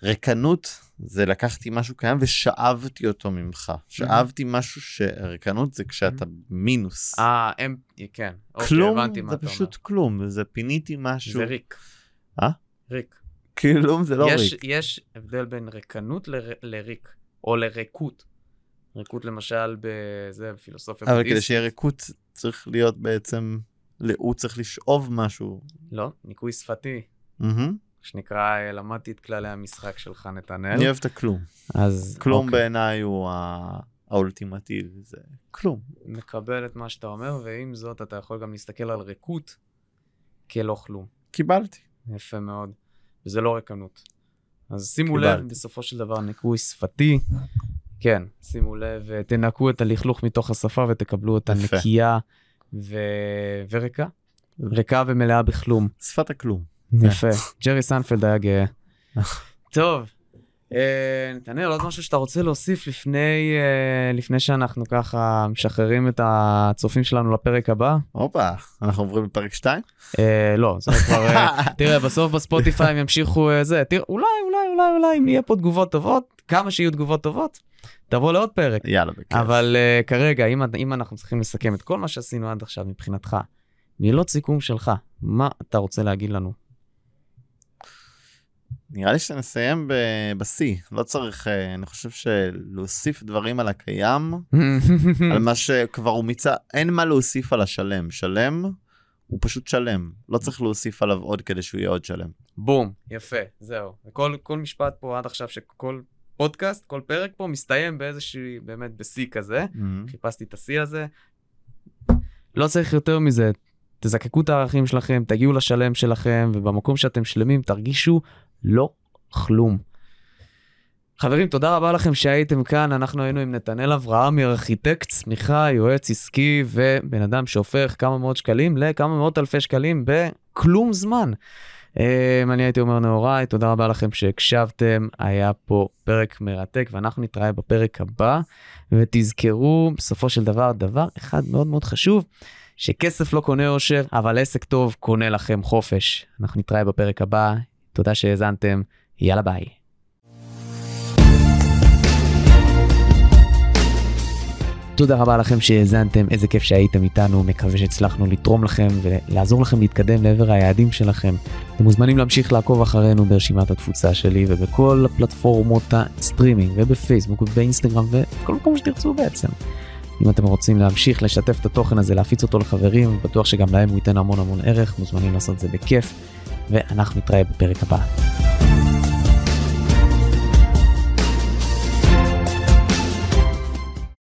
ריקנות זה לקחתי משהו קיים ושאבתי אותו ממך. שאבתי משהו שריקנות זה כשאתה מינוס. אה, הם, כן. אוקיי, כלום זה. פשוט כלום, זה פיניתי משהו. זה ריק. אה? ריק. כלום זה לא יש, ריק. יש הבדל בין ריקנות ל, לריק, או לריקות. ריקות למשל בזה, בפילוסופיה אבל כדי. שיהיה ריקות צריך להיות בעצם, הוא צריך לשאוב משהו. לא, ניקוי שפתי, מהמם. שנקרא, למדתי את כללי המשחק שלך, נתנאל. אני אוהב את הכלום. אז כלום אוקיי, בעיניי הוא ה- האולטימטיבי, זה כלום. מקבל את מה שאתה אומר, ועם זאת אתה יכול גם להסתכל על ריקות כלא כלום. קיבלתי. יפה מאוד. וזה לא ריקנות. אז שימו קיבלתי. לב, בסופו של דבר, ניקוי שפתי. כן, שימו לב, אה, תנקו את הלכלוך מתוך השפה ותקבלו אותה יפה. נקייה ו... וריקה. ריקה ומלאה בכלום. שפת הכלום. יפה. ג'רי סיינפלד היה גאה. טוב, אה, נתנאל, עוד משהו שאתה רוצה להוסיף לפני, אה, לפני שאנחנו ככה משחררים את הצופים שלנו לפרק הבא? הופה, אנחנו עוברים לפרק 2? אה, לא, זה כבר... אה, תראה, בסוף בספוטיפיי הם ימשיכו זה, תראה, אולי, אולי, אולי, אולי, אם יהיה פה תגובות טובות, כמה שיהיו תגובות טובות, תבוא לעוד פרק. יאללה, בכיף. אבל uh, כרגע, אם, אם אנחנו צריכים לסכם את כל מה שעשינו עד עכשיו מבחינתך, מילות סיכום שלך, מה אתה רוצה להגיד לנו? נראה לי שנסיים בשיא, לא צריך, אה, אני חושב שלהוסיף דברים על הקיים, על מה שכבר הוא מיצה, אין מה להוסיף על השלם. שלם הוא פשוט שלם, לא צריך להוסיף עליו עוד כדי שהוא יהיה עוד שלם. בום, יפה, זהו. וכל כל משפט פה עד עכשיו, שכל פודקאסט, כל פרק פה מסתיים באיזשהו, באמת בשיא כזה. חיפשתי את השיא הזה. לא צריך יותר מזה, תזקקו את הערכים שלכם, תגיעו לשלם שלכם, ובמקום שאתם שלמים תרגישו לא כלום. חברים, תודה רבה לכם שהייתם כאן, אנחנו היינו עם נתנאל אברהמי, ארכיטקט צמיחה, יועץ עסקי ובן אדם שהופך כמה מאות שקלים לכמה מאות אלפי שקלים בכלום זמן. Um, אני הייתי אומר נהוראי, תודה רבה לכם שהקשבתם, היה פה פרק מרתק ואנחנו נתראה בפרק הבא. ותזכרו, בסופו של דבר, דבר אחד מאוד מאוד חשוב, שכסף לא קונה אושר, אבל עסק טוב קונה לכם חופש. אנחנו נתראה בפרק הבא, תודה שהאזנתם, יאללה ביי. תודה רבה לכם שהאזנתם, איזה כיף שהייתם איתנו, מקווה שהצלחנו לתרום לכם ולעזור לכם להתקדם לעבר היעדים שלכם. אתם מוזמנים להמשיך לעקוב אחרינו ברשימת התפוצה שלי ובכל הפלטפורמות הסטרימינג ובפייסבוק ובאינסטגרם ובכל מקום שתרצו בעצם. אם אתם רוצים להמשיך לשתף את התוכן הזה, להפיץ אותו לחברים, בטוח שגם להם הוא ייתן המון המון ערך, מוזמנים לעשות את זה בכיף, ואנחנו נתראה בפרק הבא.